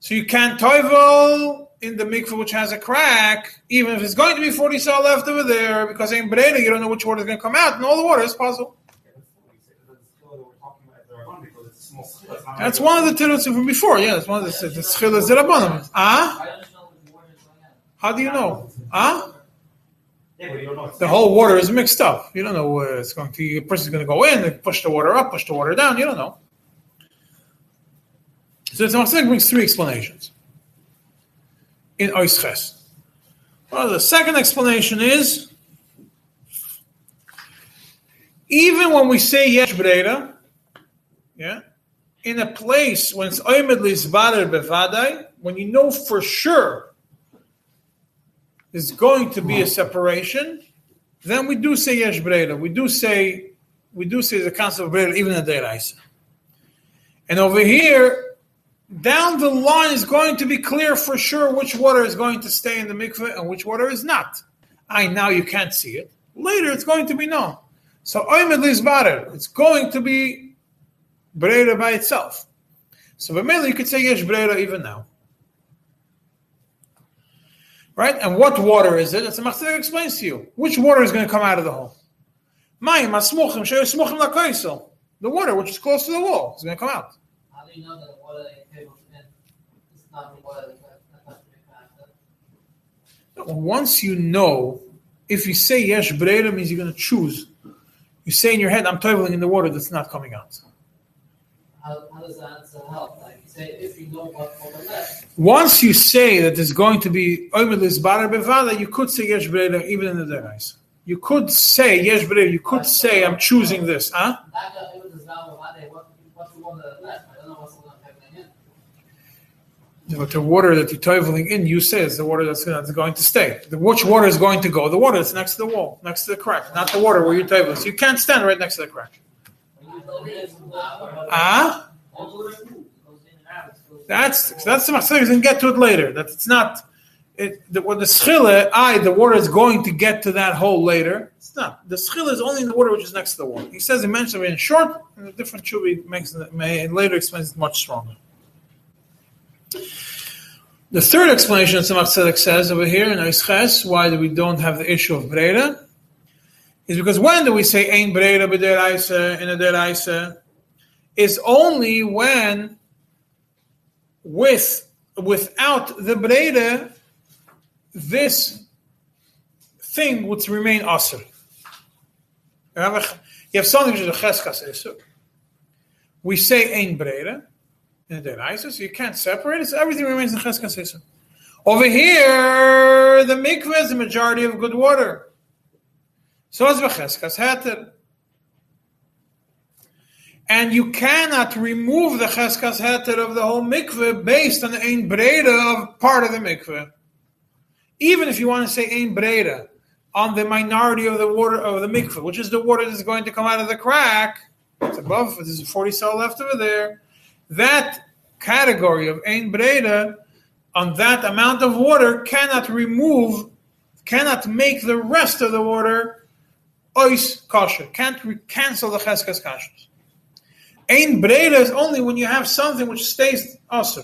so you can't toivel in the mikveh which has a crack, even if it's going to be 40 cell left over there, because in Breira you don't know which water is going to come out, and all the water is possible. That's one of the tiruts from before. Yeah, that's one of the the schil is. Ah, how do you know? Ah, the whole water is mixed up. You don't know where it's going to. A person's going to go in push the water up, push the water down. You don't know. So the Machzedek brings three explanations in Oisches. Well, the second explanation is even when we say yesh breira, yeah, in a place when it's oimed lizbarer bevadai, when you know for sure there's going to be a separation, then we do say yesh breira. We do say we do say the concept of breira even in the deraisa. And over here, down the line is going to be clear for sure which water is going to stay in the mikveh and which water is not. I now you can't see it. Later it's going to be known. So oimed lizbarer, it's going to be breira by itself. So Bamela, you could say yesh breira even now. Right? And what water is it? It's a Machzir explains to you. Which water is going to come out of the hole? Mayim asmuchim smuchim lakoisel. The water which is close to the wall is going to come out. How do you know that the water that in is not the water that that has to be connected? Once you know, if you say yesh breira means you're going to choose. You say in your head, I'm toiling in the water that's not coming out. How, how does that answer help? Like you say, if you know what left, Once you say that there's going to be oimelis bara bevada, you could say yesh breira even in the derais. You could say yesh breira. You could say I'm choosing this. Huh? that guy even is now what what's the water that left? I don't know what's the one happening in. But the water that you're toiling in, you say is the water that's going, to stay. The, which water is going to go? The water that's next to the wall, next to the crack, not the water where you're toiling. So you can't stand right next to the crack. Ah, that's that's the Machzor. We can get to it later. That it's not. It, the, the schille, I, the water is going to get to that hole later. It's not. The schille is only in the water which is next to the wall. He says he mentioned it in short, and a different shubi makes may later explains it much stronger. The third explanation that Tzemach Tzedek says over here in Eisches, why we don't have the issue of Breira, is because when do we say Ein Breira b'deraisa in a deraisa, is only when with without the Breira, this thing would remain aser. You have, a- something which is a cheskas iser. We say Ein Breira in the deraisa, so you can't separate it, so everything remains in cheskas iser. Over here, the mikveh is the majority of good water. So is v'cheskas heter. And you cannot remove the cheskas heter of the whole mikveh based on the ein breira of part of the mikveh. Even if you want to say ein breira on the minority of the water of the mikveh, which is the water that's going to come out of the crack, it's above, there's a 40 cell left over there, that category of ein breira on that amount of water cannot remove, cannot make the rest of the water ois kosher, can't re- cancel the cheskas kashers. Ein breira is only when you have something which stays also.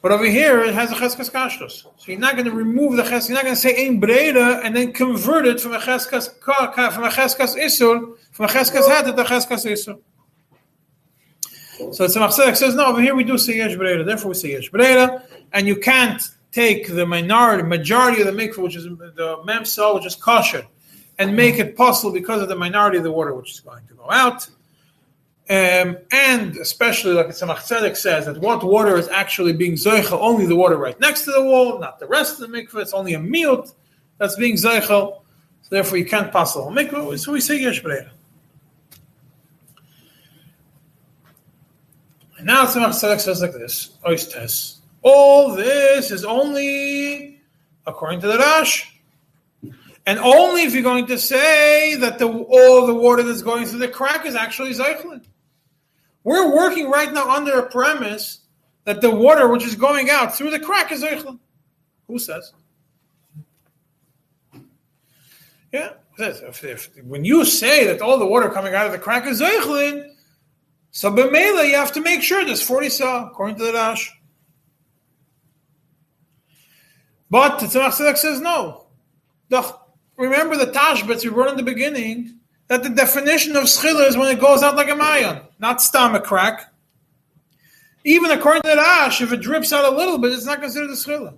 But over here it has a cheskas kashros. So you're not going to remove the cheskas. You're not going to say ein breira and then convert it from a cheskas ka- from a cheskas isur from a cheskas hat to a cheskas isur. So Tzemach Tzedek says no. Over here we do say yesh breira. Therefore we say yesh breira, and you can't take the minority majority of the mikvah, which is the mem cell, which is kosher, and make it possible because of the minority of the water which is going to go out. Um, and especially, like Tzemach Tzedek says, that what water is actually being zoichel, only the water right next to the wall, not the rest of the mikveh. It's only a miut that's being zoichel. So therefore, you can't pass the whole mikveh. So we say yesh breira. And now Tzemach Tzedek says like this: Oistes. All this is only according to the Rash. And only if you're going to say that the, all the water that's going through the crack is actually Zeichlin. We're working right now under a premise that the water which is going out through the crack is Zeichlin. Who says? Yeah. If, if, when you say that all the water coming out of the crack is Zeichlin, so b'meila you have to make sure there's 40 saw, according to the Rash. But the Tzemach says no. Remember the Tashbitz we wrote in the beginning that the definition of schiller is when it goes out like a mayon, not stomach crack. Even according to Rash, if it drips out a little bit, it's not considered a schiller.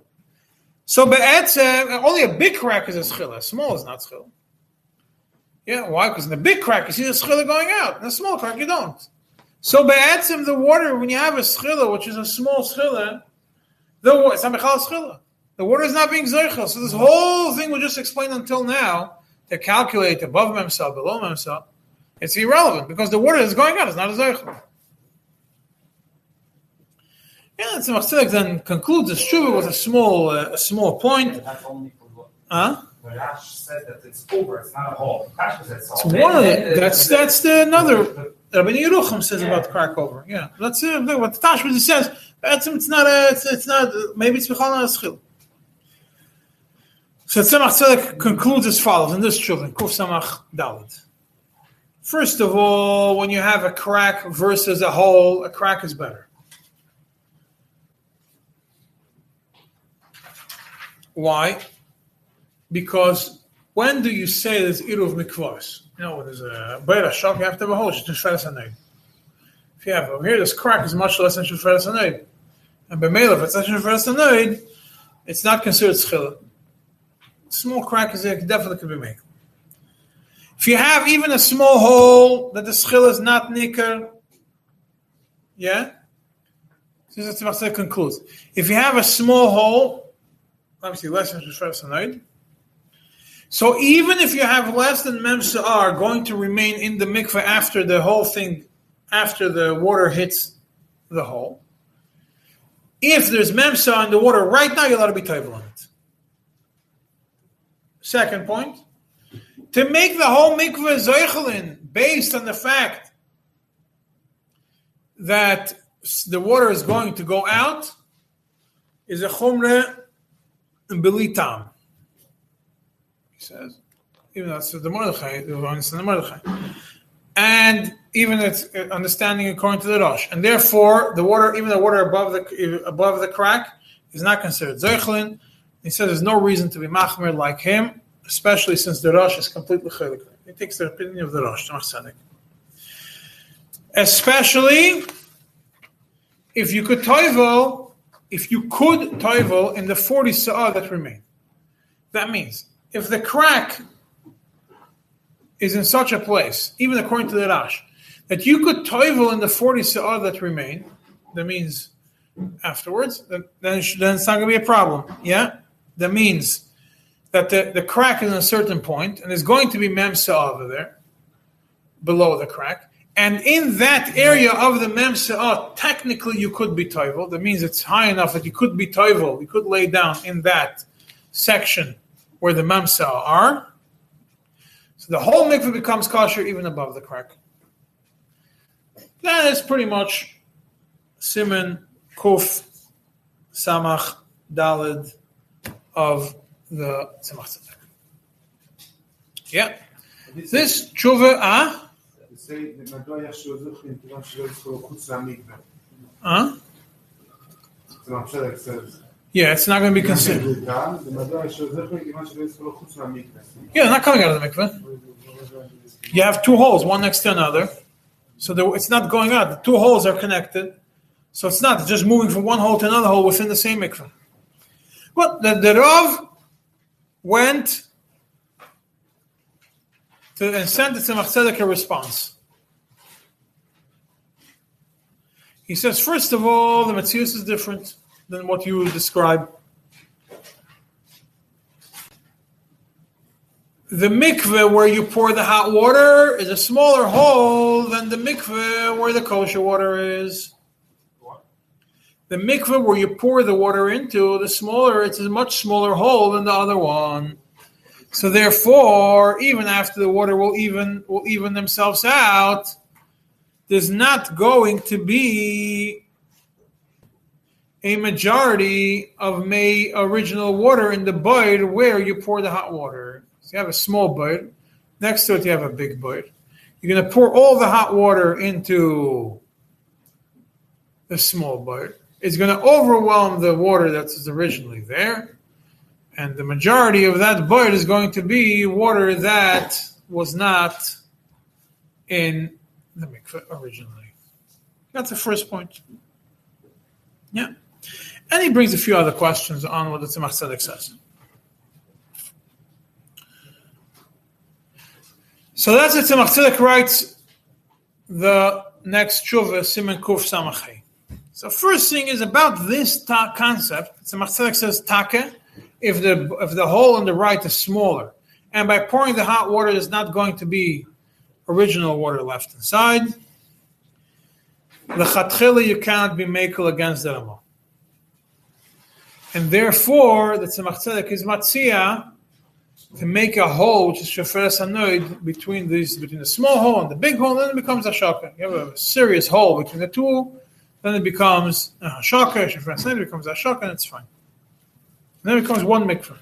So be'etzem, only a big crack is a schiller. Small is not schiller. Yeah, why? Because in the big crack you see the schiller going out. In the small crack you don't. So be'etzem, the water, when you have a schiller, which is a small schiller, the it's not mechal schiller. The water is not being zeichel. So this whole thing we just explained until now to calculate above memsa, below memsa, it's irrelevant because the water is going out. It's not a zeichel. Yeah, so Machzedek then concludes the shuva with a small, uh, a small point. Huh? The Rash said that it's over, it's not a hole. Rash said it's It's one of the, that's that's the another the- Rabbi Yerucham says Yeah. about crack over. Yeah, that's uh, look what the Tashmish says. That's it's not a, it's, it's not maybe it's Michal Schil. So Tzemach Tzedek concludes as follows in this children Kuf Samach Dalit. First of all, when you have a crack versus a hole, a crack is better. Why? Because when do you say there's Iruv Mikvos? You know, there's a Beira Shok, you have to have a hole, it's Shferes Hanayim. If you have over here, this crack is much less than Shferes Hanayim. And Bemela, if it's not Shferes Hanayim, it's not considered Schila. Small crack is it definitely could be made. If you have even a small hole that the Schila is not Nicker, yeah? This is what concludes. If you have a small hole, obviously less than Hanayim, so even if you have less than mem going to remain in the mikveh after the whole thing, after the water hits the hole, if there's mem sa'ar in the water right now, you're allowed to be table on it. Second point, to make the whole mikveh zoichelin based on the fact that the water is going to go out is a chumre belitam. he says, even that's the Mordechai, the Mordechai, and even it's uh, understanding according to the Rosh, and therefore the water, even the water above the above the crack, is not considered zeichlin. He says there's no reason to be machmer like him, especially since the Rosh is completely chelik. He takes the opinion of the Rosh, Tzedek. Especially if you could toivel, if you could toivel in the 40 sa'ah that remain. That means if the crack is in such a place, even according to the Rash, that you could toivel in the 40 sa'ah that remain, that means afterwards, then then it's not going to be a problem. Yeah? That means that the, the crack is in a certain point, and there's going to be mem sa'ah over there, below the crack. And in that area of the mem sa'ah, oh, technically you could be toivel. That means it's high enough that you could be toivel. You could lay down in that section where the mamsa are. So the whole mikveh becomes kosher even above the crack. That is pretty much Simon Kuf Samach Dalid of the Tzemach Tzedek. Yeah. This tshuva, ah? Huh? Yeah, it's not going to be considered. Yeah, it's not coming out of the mikveh. You have two holes, one next to another. So it's not going out. The two holes are connected. So it's not just moving from one hole to another hole within the same mikveh. But the, the Rav went to, and sent to Tzemach Tzedek a response. He says, first of all, the Metzius is different than what you describe. the mikveh where you pour the hot water is a smaller hole than the mikveh where the kosher water is. The mikveh where you pour the water into, the smaller, it's a much smaller hole than the other one. So therefore, even after the water will even will even themselves out, there's not going to be a majority of May original water in the bud where you pour the hot water. So you have a small bud. Next to it, you have a big bud. You're going to pour all the hot water into the small bud. It's going to overwhelm the water that's originally there. And the majority of that bud is going to be water that was not in the mikveh originally. That's the first point. Yeah. And he brings a few other questions on what the Tzemach Tzedek says. So that's what Tzemach Tzedek writes the next tshuva, Simon Kuf Samachay. So first thing is about this ta- concept. Tzemach Tzedek says take. if the if the hole on the right is smaller, and by pouring the hot water, there's not going to be original water left inside. The you cannot be makel against the Ramah. And therefore, the Tzemach Tzedek is matzia to make a hole which is sheferes anoid between these between the small hole and the big hole, then it becomes a shaka. You have a serious hole between the two, then it becomes a shaka, sheferes it becomes a shaka, and it's fine. And then it becomes one mikveh.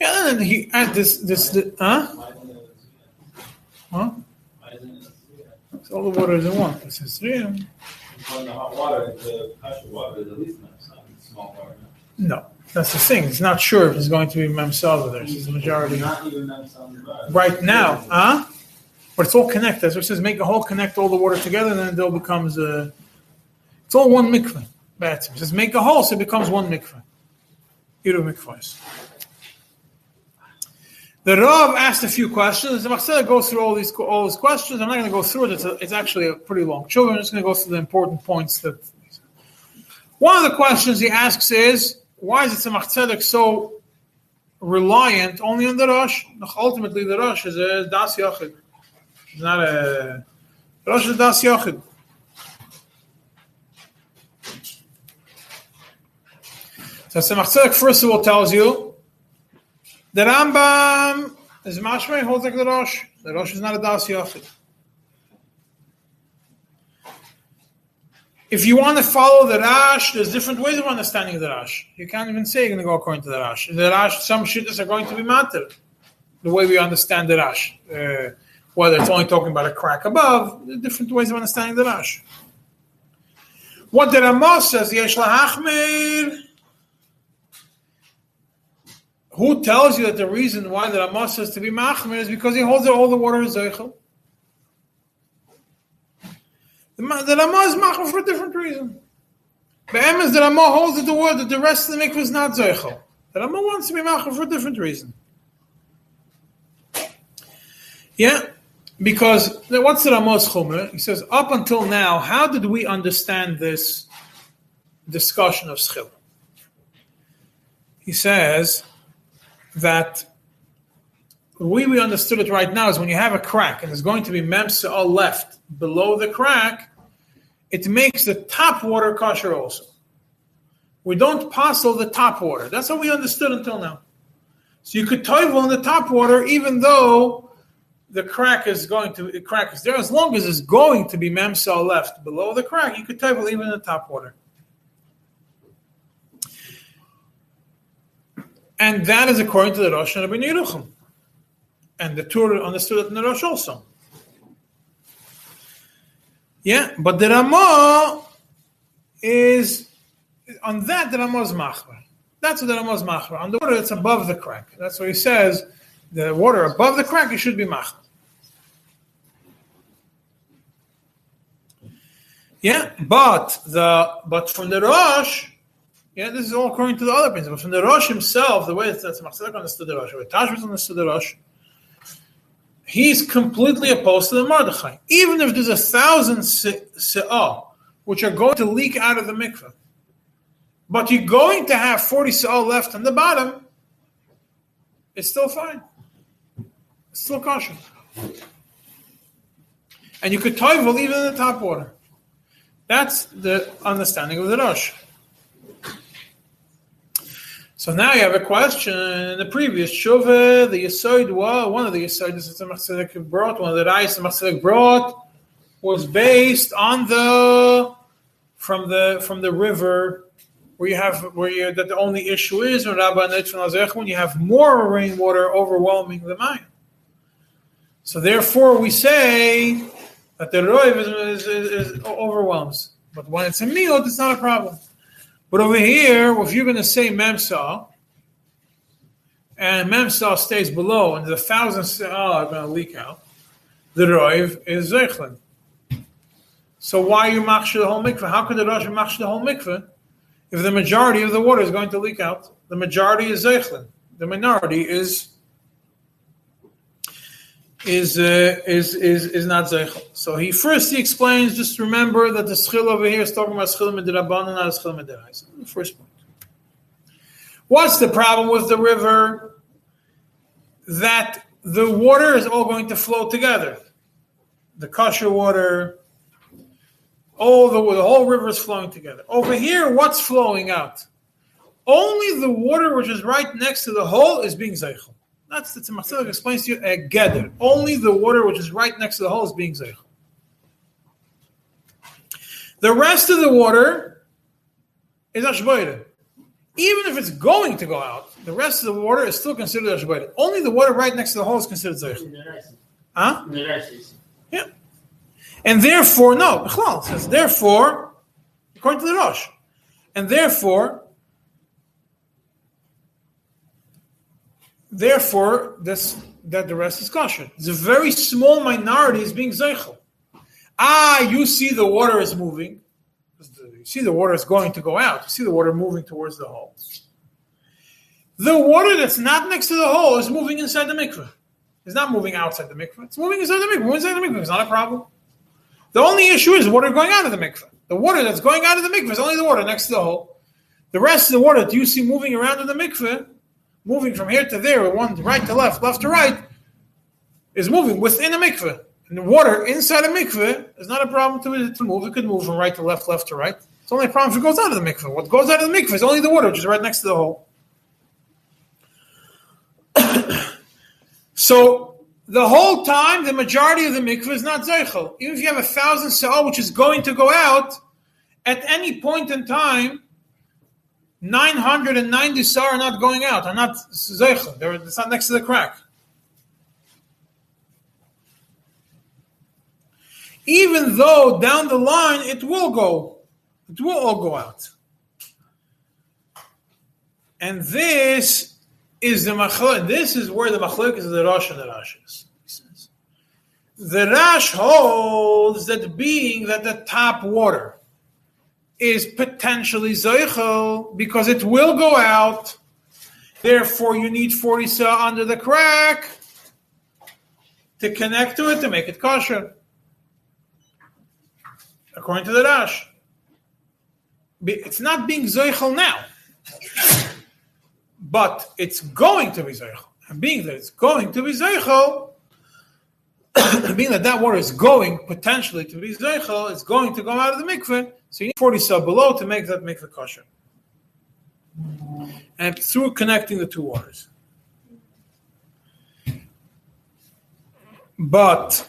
Yeah, and then he add this this, this huh? Huh? So all the water is in one. This is three. When the hot water, the pressure water is at least small water. No, that's the thing. It's not sure if it's going to be memsal there. It's the majority. Not even nice on the bottom. right now, huh? But it's all connected. What it says. Make a hole, connect all the water together, and then it all becomes a. It's all one mikveh. It. Says make a hole, so it becomes one mikveh. Iru mikvahs. The Rav asked a few questions. The Machzela goes through all these all these questions. I'm not going to go through it. It's, a, it's actually a pretty long children. I'm just going to go through the important points. That one of the questions he asks is, why is it Tzemach so reliant only on the Rosh? Ultimately, the Rosh is a Das Yochid. It's not a Rosh Das Yochid. So Tzemach Tzedek first of all tells you the Rambam is Mashmei holds like the Rosh. The Rosh is not a Das Yochid. If you want to follow the Rash, there's different ways of understanding the Rash. You can't even say you're going to go according to the Rash. The Rash, some shittas are going to be matter. The way we understand the Rash. Uh, whether it's only talking about a crack above, different ways of understanding the Rash. What the Ramah says, Yesh lahachmir. Who tells you that the reason why the Ramah says to be machmir is because he holds that all the water is zeichel? The, Ma- the Ramah is machmir for a different reason. The Emes, the Ramah holds that the word that the rest of the mikvah is not zeichel. The Ramah wants to be machmir for a different reason. Yeah, because what's the Ramah's chumer? He says, up until now, how did we understand this discussion of schil? He says that the way we understood it right now is when you have a crack and there's going to be memsa left below the crack, it makes the top water kosher also. We don't passel the top water. That's how we understood until now. So you could toivel in the top water even though the crack is going to the crack is there. As long as it's going to be memsa left below the crack, you could toivel even in the top water. And that is according to the Rosh and Rabbi Yerucham. And the Torah understood it in the Rosh also. Yeah, but the Ramah is on that the Ramah is machmer. That's what the Ramah is machmer. On the water, it's above the crack. That's what he says. The water above the crack, it should be machmer. Yeah, but the but from the Rosh, yeah, this is all according to the other principle. From the Rosh himself, the way that Machzedek understood the Rosh, the way Tashbitz understood the Rosh, he's completely opposed to the Mordechai. Even if there's a thousand se'ah, which are going to leak out of the mikveh, but you're going to have 40 se'ah left on the bottom, it's still fine. It's still kosher. And you could toivel even in the top water. That's the understanding of the Rosh. So now you have a question. In the previous Shuvah, the Yesod, well, one of the Yesods that Tzemach brought, one of the Rais Tzemach brought, was based on the from the from the river where you have where you that the only issue is when when you have more rainwater overwhelming the Maya. So therefore, we say that the roiv is, is, is, overwhelms. But when it's a miot, it's not a problem. But over here, if you're going to say memsa, and memsa stays below, and the thousand se'ah are going to leak out, the roiv is zeichlin. So why are you machshir the whole mikveh? How could the Rosh machshir the whole mikveh if the majority of the water is going to leak out? The majority is zeichlin. The minority is is uh, is is is not zeichel. So he first he explains. Just remember that the schil over here is talking about schil midrabanan, not schil. The first point. What's the problem with the river? That the water is all going to flow together. The kosher water, all the, the whole river is flowing together. Over here, what's flowing out? Only the water which is right next to the hole is being zeichel. That's the Tzemach explains to you a gather. Only the water which is right next to the hole is being zeichel. The rest of the water is ashboyre. Even if it's going to go out, the rest of the water is still considered ashboyre. Only the water right next to the hole is considered zeichel. Huh? In the rice. Yeah. And therefore, no, Bechlal says, therefore, according to the Rosh, and therefore, therefore, that the rest is kosher. It's a very small minority is being zeichel. Ah, you see the water is moving. You see the water is going to go out. You see the water moving towards the hole. The water that's not next to the hole is moving inside the mikveh. It's not moving outside the mikveh. It's moving inside the mikveh. Inside the mikveh is not a problem. The only issue is water going out of the mikveh. The water that's going out of the mikveh is only the water next to the hole. The rest of the water that you see moving around in the mikveh, moving from here to there, one right to left, left to right, is moving within a mikveh. And the water inside a mikveh is not a problem to, to move. It could move from right to left, left to right. It's only a problem if it goes out of the mikveh. What goes out of the mikveh is only the water, which is right next to the hole. so the whole time, the majority of the mikveh is not zeichel. Even if you have a thousand sa'ah, which is going to go out, at any point in time, 990 sa'ah are not going out, are not zeichel. They're, it's not next to the crack. Even though down the line it will go, it will all go out. And this is the machlok. This is where the machlok is the Rosh and the Rash is. The Rash holds that being that the top water is potentially zeichel because it will go out. Therefore, you need 40 sa under the crack to connect to it to make it kosher. According to the Rash. It's not being zeichel now but it's going to be zeichel. And being that it's going to be zeichel, being that that water is going potentially to be zeichel, it's going to go out of the mikveh. So you need 40 sub below to make that make the kosher. And through connecting the two waters. But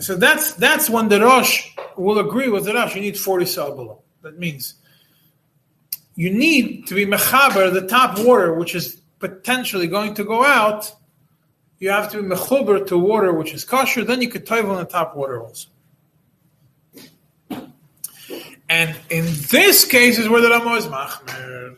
so that's that's when the Rosh will agree with the Rosh. You need 40 sub below. That means you need to be mechaber the top water, which is potentially going to go out. You have to be mechuber to water which is kosher. Then you could toivel on the top water also. And in this case is where the Ramo is machmer.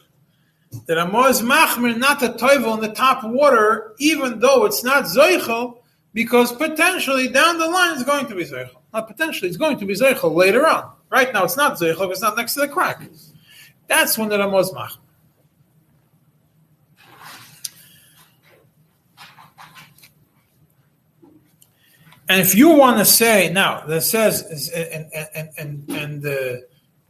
The Ramo is machmer not to toivel in the top water, even though it's not zoichel, because potentially down the line it's going to be zoichel. Not potentially, it's going to be zoichel later on. Right now it's not zoichel, it's not next to the crack. That's when the Ramo is machmer. And if you want to say now, that says, and and and and uh,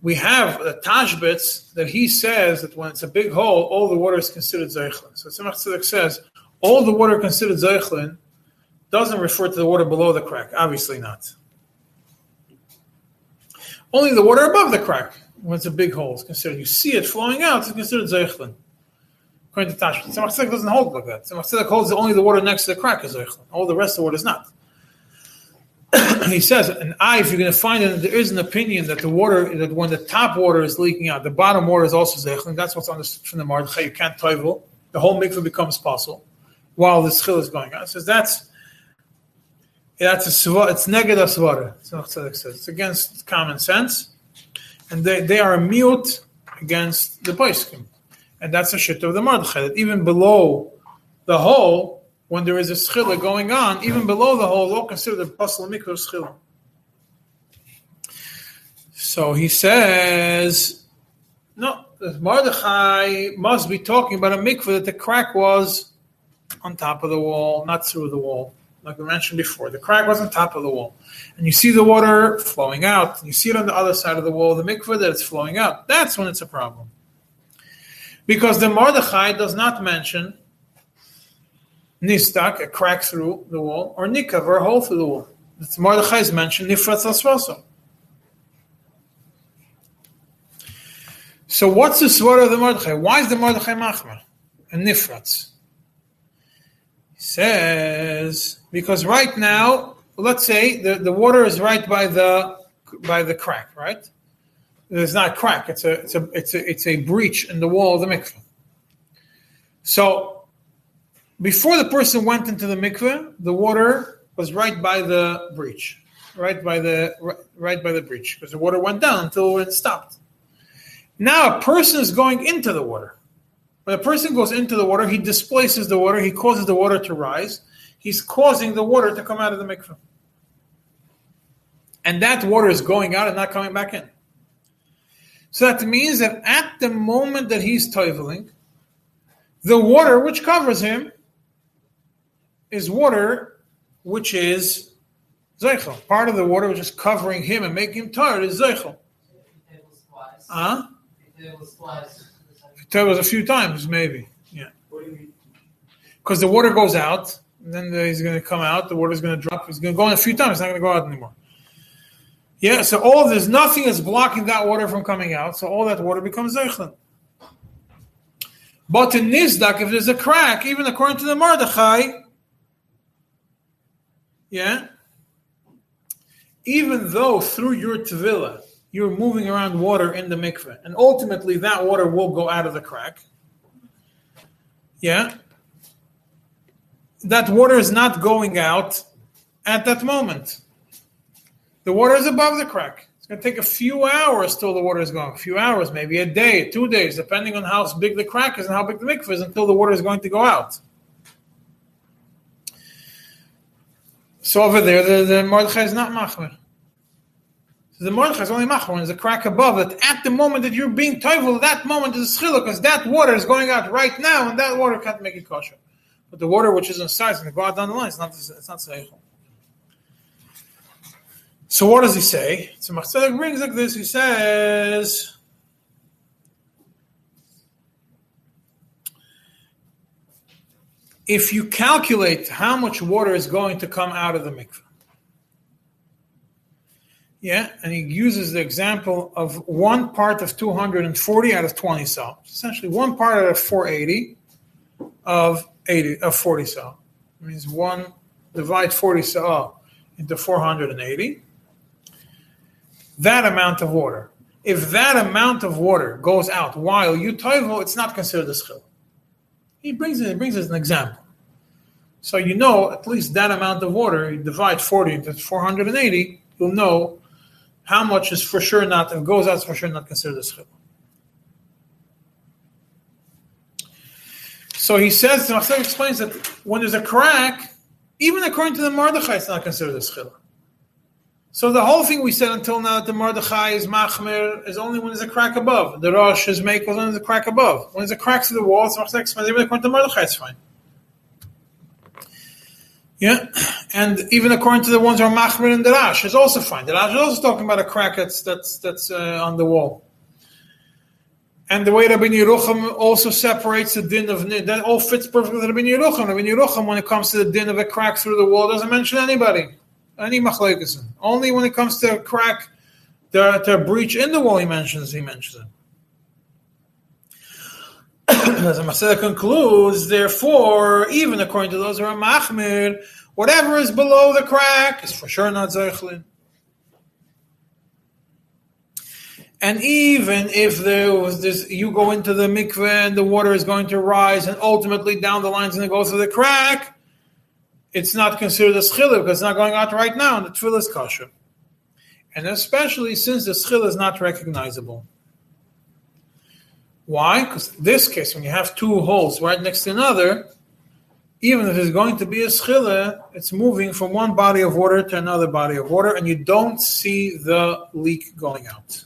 we have uh, the Tashbitz that he says that when it's a big hole, all the water is considered zeichlin. So Tzemach Tzedek says all the water considered zeichlin doesn't refer to the water below the crack. Obviously not. Only the water above the crack, when it's a big hole, is considered. You see it flowing out, it's considered zeichlin. According to Tashbitz, Tzemach Tzedek doesn't hold like that. Tzemach Tzedek holds that only the water next to the crack is zeichlin. All the rest of the water is not he says, and I, if you're going to find it, there is an opinion that the water, that when the top water is leaking out, the bottom water is also zeichel, that's what's understood from the Mordechai. You can't toivel. The whole mikveh becomes possible while the schil is going on. It says that's that's a sva, it's negative svara. Says it's against common sense, and they, they are mute against the poiskim, and that's a shit of the Mordechai. That even below the hole, when there is a schila going on, even below the hole, they'll consider the pasal schila. So he says, no, the Mordechai must be talking about a mikvah that the crack was on top of the wall, not through the wall. Like we mentioned before, the crack was on top of the wall. And you see the water flowing out, you see it on the other side of the wall, the mikvah that it's flowing out. That's when it's a problem. Because the Mordechai does not mention nistak, a crack through the wall, or nikav, or a hole through the wall. The Mordechai is mentioned nifratz asvaso. So what's the svara of the Mordechai? Why is the Mordechai machmer? A nifratz. He says, because right now, let's say the, the water is right by the by the crack, right? It's not a crack, it's a it's a it's a it's a breach in the wall of the mikveh. So before the person went into the mikveh, the water was right by the breach, right by the right by the breach, because the water went down until it stopped. Now a person is going into the water. When a person goes into the water, he displaces the water, he causes the water to rise, he's causing the water to come out of the mikveh. And that water is going out and not coming back in. So that means that at the moment that he's toiveling, the water which covers him is water which is zeichel. Part of the water which is covering him and making him tired is zeichel. If it was twice. Huh? It was twice. It was a few times, maybe. Yeah. What do you mean? Because the water goes out, and then he's going to come out, the water's going to drop. He's going to go in a few times, it's not going to go out anymore. Yeah, so all there's nothing is blocking that water from coming out, so all that water becomes zeichlin. But in Nizdak, if there's a crack, even according to the Mordechai, yeah, even though through your tevila you're moving around water in the mikveh, and ultimately that water will go out of the crack, yeah, that water is not going out at that moment. The water is above the crack. It's going to take a few hours till the water is going. A few hours, maybe a day, two days, depending on how big the crack is and how big the mikveh is, until the water is going to go out. So over there, the, the Mordechai is not machmer. So the Mordechai is only machmer there's a crack above that. At the moment that you're being toivel, that moment is a schiluk, because that water is going out right now, and that water can't make it kosher. But the water which is inside is going to go out down the line. It's not. It's not seichel. So what does he say? So Tzemach Tzedek brings like this. He says, if you calculate how much water is going to come out of the mikveh, yeah, and he uses the example of one part of 240 out of 20 saw, essentially one part out of 480 of 80 of 40 saw. It means one divide 40 saw into 480 that amount of water. If that amount of water goes out while you toivel, it's not considered a schil. He brings it. He brings as an example. So you know at least that amount of water. You divide forty into four hundred and eighty. You'll know how much is for sure not. If goes out, for sure not considered a schil. So he says. Machzor explains that when there's a crack, even according to the Mordechai, it's not considered a schil. So the whole thing we said until now that the Mordechai is machmer is only when there's a crack above. The Rosh is make when there's a crack above. When there's a crack through the wall, it's explains even according to Mordechai, it's fine. Yeah, and even according to the ones who are machmer and the Rash, is also fine. The Rash is also talking about a crack that's that's that's uh, on the wall. And the way Rabbi Yerucham also separates the din of that all fits perfectly with Rabbi Yerucham. Rabbi Yerucham, when it comes to the din of a crack through the wall, doesn't mention anybody any machlekes. Only when it comes to crack, to, to breach in the wall, he mentions he mentions it. As the Masada concludes, therefore, even according to those who are machmir, whatever is below the crack is for sure not zeichlin. And even if there was this, you go into the mikveh and the water is going to rise, and ultimately down the line is going to go through the crack, it's not considered a schila because it's not going out right now, and the tevila is kosher. And especially since the schila is not recognizable. Why? Because in this case, when you have two holes right next to another, even if it's going to be a schila, it's moving from one body of water to another body of water, and you don't see the leak going out.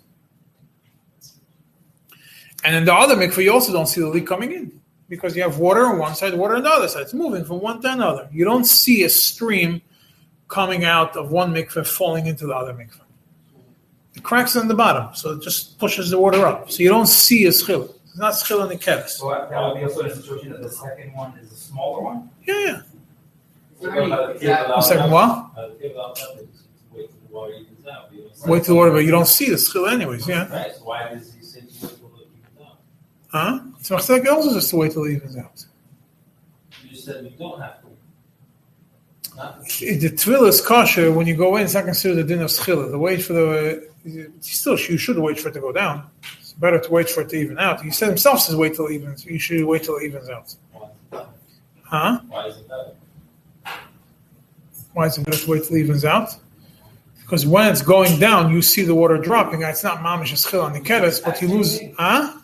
And in the other mikveh, you also don't see the leak coming in because you have water on one side, water on the other side. It's moving from one to another. You don't see a stream coming out of one mikveh falling into the other mikveh. The cracks on the bottom, so it just pushes the water up. So you don't see a schil. It's not schila nikeres. So that that would be also a situation that the second one is a smaller one? Yeah, yeah. So what the Yeah. second left? what? The cable out left, it's- it's wait till the water evens out. Wait till the water, but you don't see the schila anyways, yeah. Right, so why does he say to wait till it evens? Huh? So Tzemach also just to wait till it evens out. You just said we don't have to. The twill is kosher when you go in. It's not considered a din of schila. The wait for the still you should wait for it to go down. It's better to wait for it to even out. He said himself says wait till evens. You should wait till it evens out. why is it better? Huh? Why is it better? Why is it better to wait till it evens out? Because when it's going down, you see the water dropping. It's not mamish schil on the keres, but you lose. Huh?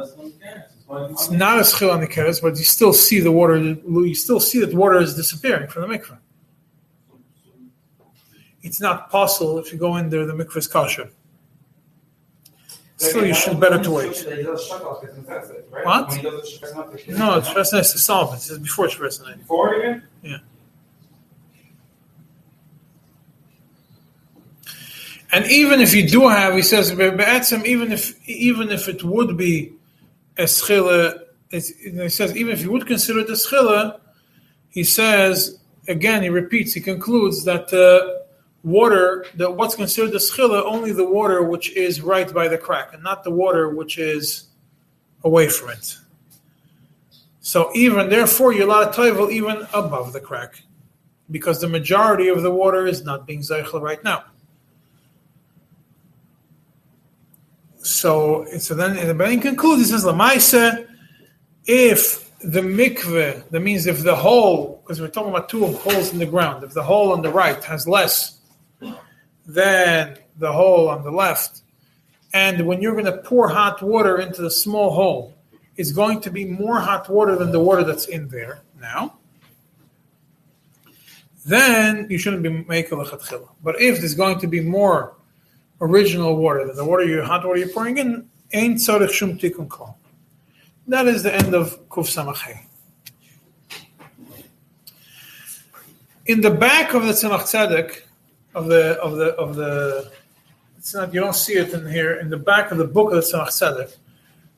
It's not as long as It's going It's not a schil on the keres, but you still see the water. You still see that the water is disappearing from the mikveh. It's not possible if you go in there. The mikveh is kosher. Still, you should better to wait. That he does shut off, it's necessary, right? What? When he does it, it's not the- No, it's nice to solve it. Before it's first night. Before again? Yeah. And even if you do have, he says, even if even if it would be a schila, it's- he says even if you would consider it a schila, he says again, he repeats, he concludes that the water, that what's considered a schila, only the water which is right by the crack, and not the water which is away from it. So even therefore, you're allowed to toivel even above the crack, because the majority of the water is not being zeichel right now. So, so then in the Bain concludes, he says, Lamaisa, if the mikveh, that means if the hole, because we're talking about two holes in the ground, if the hole on the right has less than the hole on the left, and when you're going to pour hot water into the small hole, it's going to be more hot water than the water that's in there now, then you shouldn't be making a. But if there's going to be more original water the water you hot water you're pouring in, ain't tzarich shum tikkun kol. That is the end of Kuf Samachay. In the back of the Tzemach Tzedek, of the of the of the, it's not you don't see it in here. In the back of the book of the Tzemach Tzedek,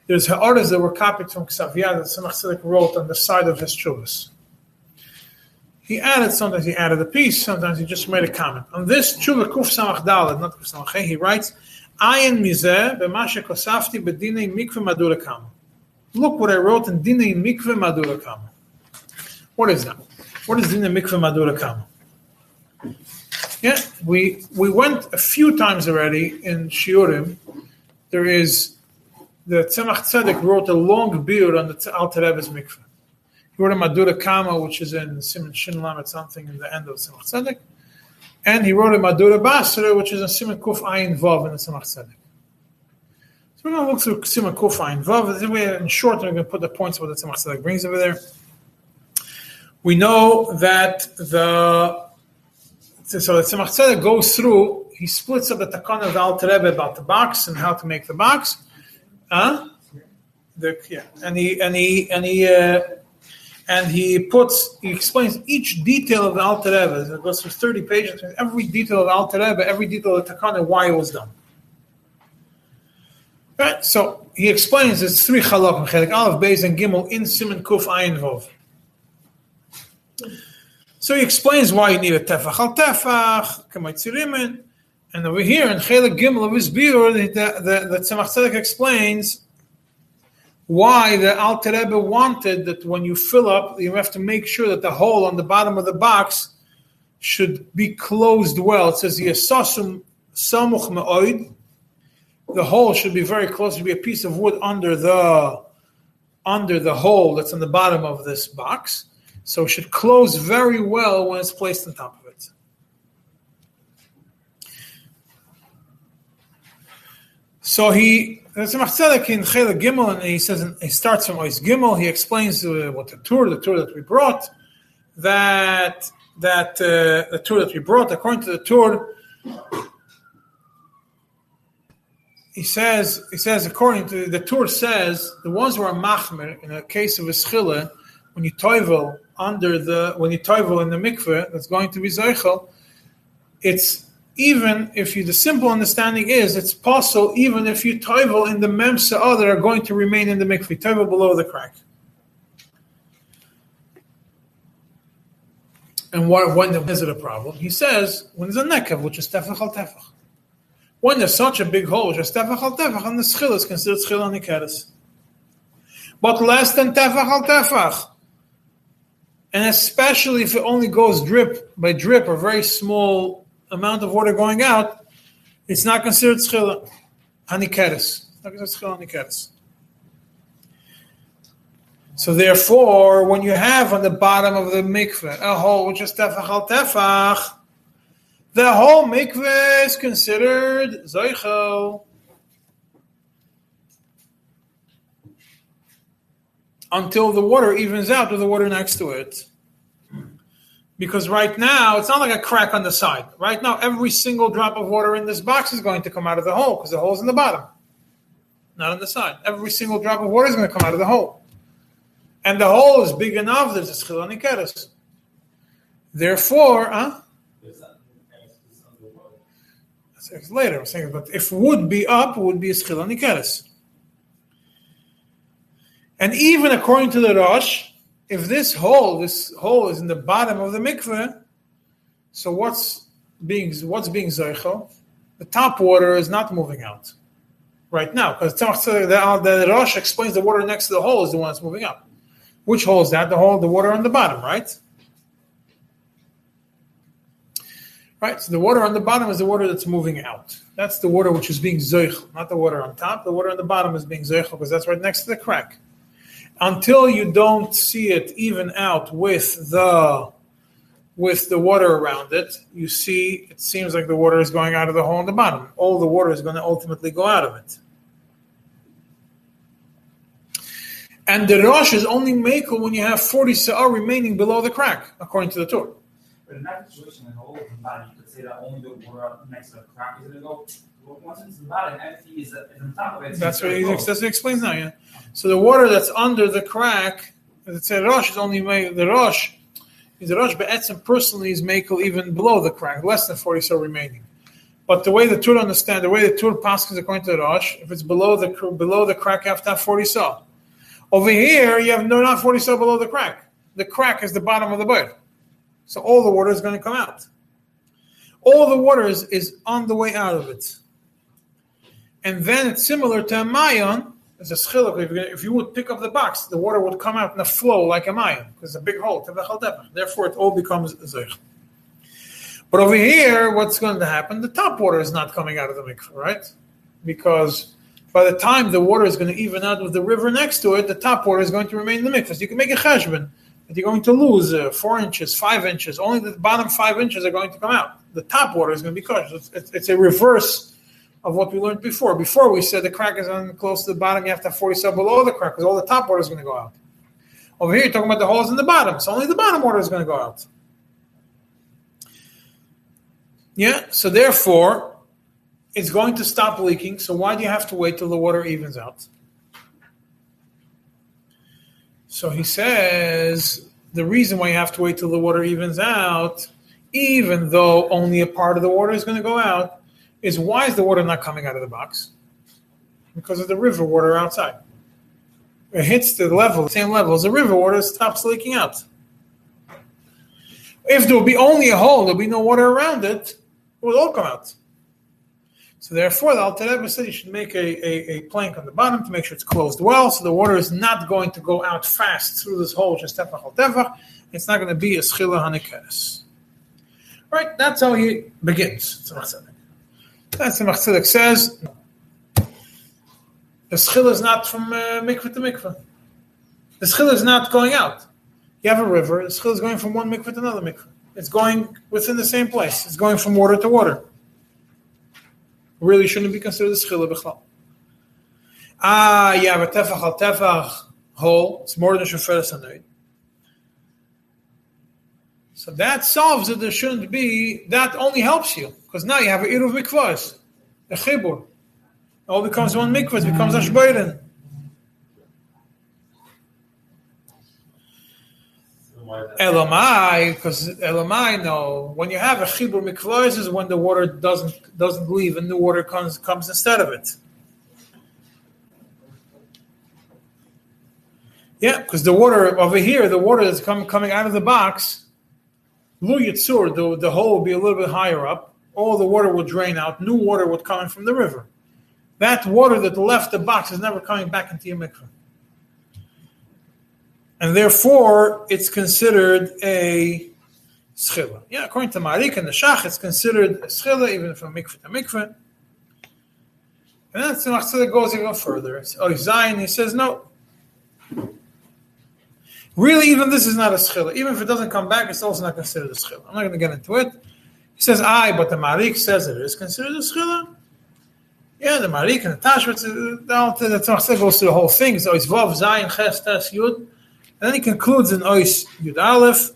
there's orders that were copied from Ksaviyah that Tzemach Tzedek wrote on the side of his chuvas. He added sometimes he added a piece, sometimes he just made a comment. On this tshuva kuf samach daled, not kuf samach he writes, "Ayin mizeh b'mashe kosafti b'dinei mikve madura kama." Look what I wrote in dinei mikve madura kama. What is that? What is dinei mikve madura kama? Yeah, we we went a few times already in shiurim. There is the Tzemach Tzedek wrote a long biur on the Alter Rebbe's mikveh. He wrote a Madura Kama, which is in Simon Shin Lamed something in the end of Tzemach Tzedek. And he wrote a Madura Basra, which is in Simon Kuf Ayin Vav in the Tzemach Tzedek. So we're going to look through Simon Kuf Ayin Vav. Then we- In short, we're going to put the points of what the Tzemach Tzedek brings over there. We know that the so the Tzemach Tzedek goes through. He splits up the Takana of the Alter Rebbe about the box and how to make the box. Huh? The, yeah, and he and he and he uh, and he puts he explains each detail of the Alter Rebbe. It goes through thirty pages. Every detail of the Alter Rebbe, every detail of the Takana, why it was done. Right. So he explains it's three chalakim: chelik aleph, beis, and gimel in Simon Kuf Ayin Vov. So he explains why you need a tefach al tefach, and over here in chelik gimel of his biur, the the, the Tzemach Tzedek explains why the Alter Rebbe wanted that when you fill up, you have to make sure that the hole on the bottom of the box should be closed well. It says yesasum samuch me'oid. The hole should be very close. Should be a piece of wood under the under the hole that's on the bottom of this box. So it should close very well when it's placed on top of it. So he there's a Tzedek in Chela Gimel, and he says he starts from Ois Gimel. He explains what the Tur, the Tur that we brought, that that uh, the Tur that we brought, according to the Tur, he says he says according to the Tur says the ones who are machmer in a case of a schila, when you toivel under the when you toivel in the mikveh that's going to be zeichel, it's even if you, the simple understanding is it's possible even if you toivel in the memsa that are going to remain in the mikveh, toivel below the crack. And what, when is it a problem? He says when there's a nekev, which is tefach al tefach. When there's such a big hole, which is tefach al tefach, and the schil is considered schil anikeres. But less than tefach al tefach, and especially if it only goes drip by drip, a very small amount of water going out, it's not considered schila hanikeres. Not considered schila hanikeres. So therefore, when you have on the bottom of the mikveh a hole which is tefach al tefach, the whole mikveh is considered zoichel. Until the water evens out with the water next to it. Because right now, it's not like a crack on the side. Right now, every single drop of water in this box is going to come out of the hole because the hole's in the bottom, not on the side. Every single drop of water is going to come out of the hole. And the hole is big enough, there's a schilani keres. Therefore, huh? Later, I'm saying, but if would be up, would be a schilani keres. And even according to the Rosh, if this hole, this hole is in the bottom of the mikveh, so what's being what's being zeichel? The top water is not moving out right now because the, uh, the Rosh explains the water next to the hole is the one that's moving up. Which hole is that? The hole, the water on the bottom, right? Right. So the water on the bottom is the water that's moving out. That's the water which is being zeichel, not the water on top. The water on the bottom is being zeichel because that's right next to the crack until you don't see it even out with the with the water around it, you see it seems like the water is going out of the hole in the bottom. All the water is going to ultimately go out of it. And the Rosh is only makel when you have 40 sa'ar remaining below the crack, according to the Torah. But in that situation, in the whole body, you could say that only the water next to the crack is going to go. Once it's in the bottom, everything is, is on top of it. That's what it's he, that's what he explains now, yeah. So the water that's under the crack, as it said, Rosh is only made, the Rosh, Is the Rosh Be'etzim personally is makel even below the crack, less than 40 so remaining. But the way the Tur understand, the way the Tur passes according to the Rosh, if it's below the below the crack, you have to have 40 saw. Over here, you have no not 40 saw below the crack. The crack is the bottom of the bird. So all the water is going to come out. All the water is, is on the way out of it. And then it's similar to a mayon. It's a schiluk. If, you- if you would pick up the box, the water would come out in a flow like a mayon because it's a big hole. Therefore, it all becomes zeich. But over here, what's going to happen? The top water is not coming out of the mikveh, right? Because by the time the water is going to even out with the river next to it, the top water is going to remain in the mikveh. So you can make a cheshbon, but you're going to lose uh, four inches, five inches. Only the bottom five inches are going to come out. The top water is going to be kosher. It's, it's, it's a reverse of what we learned before. Before we said the crack is on close to the bottom, you have to have 40 sub below the crack because all the top water is going to go out. Over here, you're talking about the holes in the bottom, so only the bottom water is going to go out. Yeah, so therefore, it's going to stop leaking. So why do you have to wait till the water evens out? So he says the reason why you have to wait till the water evens out, even though only a part of the water is going to go out, is why is the water not coming out of the box? Because of the river water outside. It hits the level, the same level as the river water, stops leaking out. If there would be only a hole, there would be no water around it, it would all come out. So therefore, the Alter Rebbe said you should make a, a, a plank on the bottom to make sure it's closed well, so the water is not going to go out fast through this hole, just tefach tefach. It's not going to be a schila hanikeres. Right, that's how he begins. That's the Tzedek says. The schil is not from uh, mikveh to mikveh. The schil is not going out. You have a river. The schil is going from one mikveh to another mikveh. It's going within the same place. It's going from water to water. Really shouldn't be considered a schila b'chlal. Ah, you have a tefach al tefach hole. It's more than shofer sanoid. So that solves it. There shouldn't be. That only helps you because now you have a iruv mikvahs, a chibur. It all becomes one mikvah. It becomes a shboiren. So why why is that? Elamai, because Elamai, no. When you have a chibur mikvahs is when the water doesn't doesn't leave and new water comes comes instead of it. Yeah, because the water over here, the water that's come, coming out of the box, lu yitzur, the, the hole will be a little bit higher up. All the water will drain out. New water would come in from the river. That water that left the box is never coming back into your mikvah. And therefore, it's considered a schila. Yeah, according to Marik and the Shach, it's considered a schila even from mikvah to mikvah. And then the Tzemach Tzedek goes even further. Oh, Zion, he says, no. Really, even this is not a schila. Even if it doesn't come back, it's also not considered a schila. I'm not going to get into it. He says, I, but the Marik says it is considered a schila. Yeah, the Marik and the Tashbitz, uh, the the Tzemach goes through the whole thing. So it's Vav, Zayin, Ches, Tes, Yud. And then he concludes in Ois Yud Aleph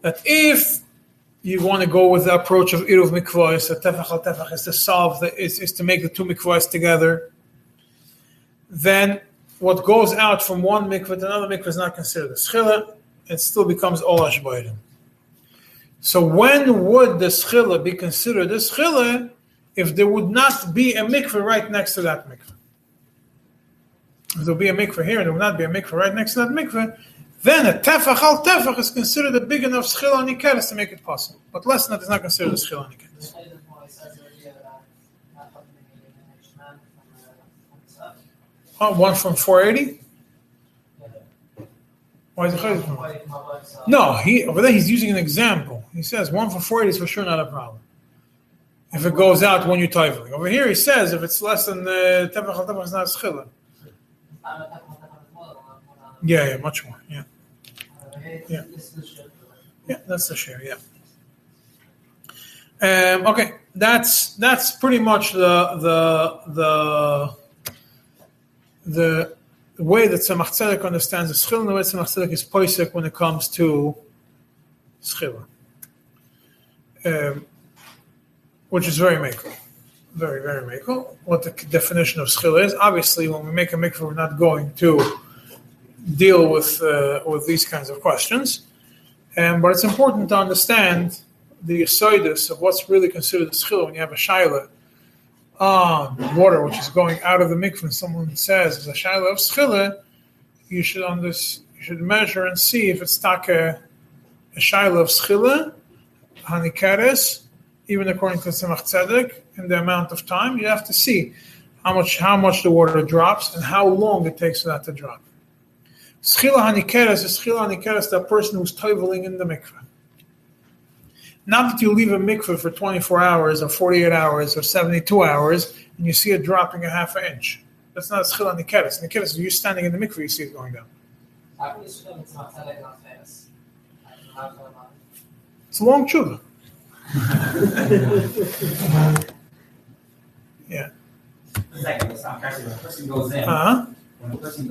that if you want to go with the approach of Iruv Mikvahs, that Tefach al Tefach is to solve, the, is, is to make the two Mikvahs together, then what goes out from one mikvah to another mikvah is not considered a schila. It still becomes all ashbayrim. So when would the schila be considered a schila if there would not be a mikveh right next to that mikveh? If there will be a mikveh here and there will not be a mikveh right next to that mikveh, then a tefach al tefach is considered a big enough schila on ikeres to make it possible. But less than that is not considered a schila on ikeres. Oh, one from 480? Why is it? No, he over there he's using an example. He says one for 40 is for sure not a problem. If it goes out when you're. Over here he says if it's less than the tefach al tefach, it's not one. Yeah, yeah, much more. Yeah, Yeah. Is yeah, that's the share. Yeah. Um, okay, that's that's pretty much the the the the way that Tzemach Tzedek understands the schil, and the way Tzemach Tzedek is poisek when it comes to schila, um, which is very makel, very very makel. What the definition of schil is? Obviously, when we make a mikvah, we're not going to deal with uh, with these kinds of questions. Um, but it's important to understand the asidus of what's really considered a schil when you have a shaila on water which is going out of the mikvah and someone says it's a shaila of schila, you should under, you should measure and see if it's taka a shaila of schila, hanikares, even according to Tzemach Tzedek, in the amount of time, you have to see how much how much the water drops and how long it takes for that to drop. Schila hanikeres is schila hanikeres, that person who's toiveling in the mikveh. Not that you leave a mikveh for 24 hours or 48 hours or 72 hours and you see it dropping a half an inch. That's not schila hanikeres. Hanikeres is you standing in the mikveh, you see it going down. How can you swim? It's not telling not famous. How can I- It's a long tshuva. yeah. Exactly, it's not a person goes in, Uh-huh. when a person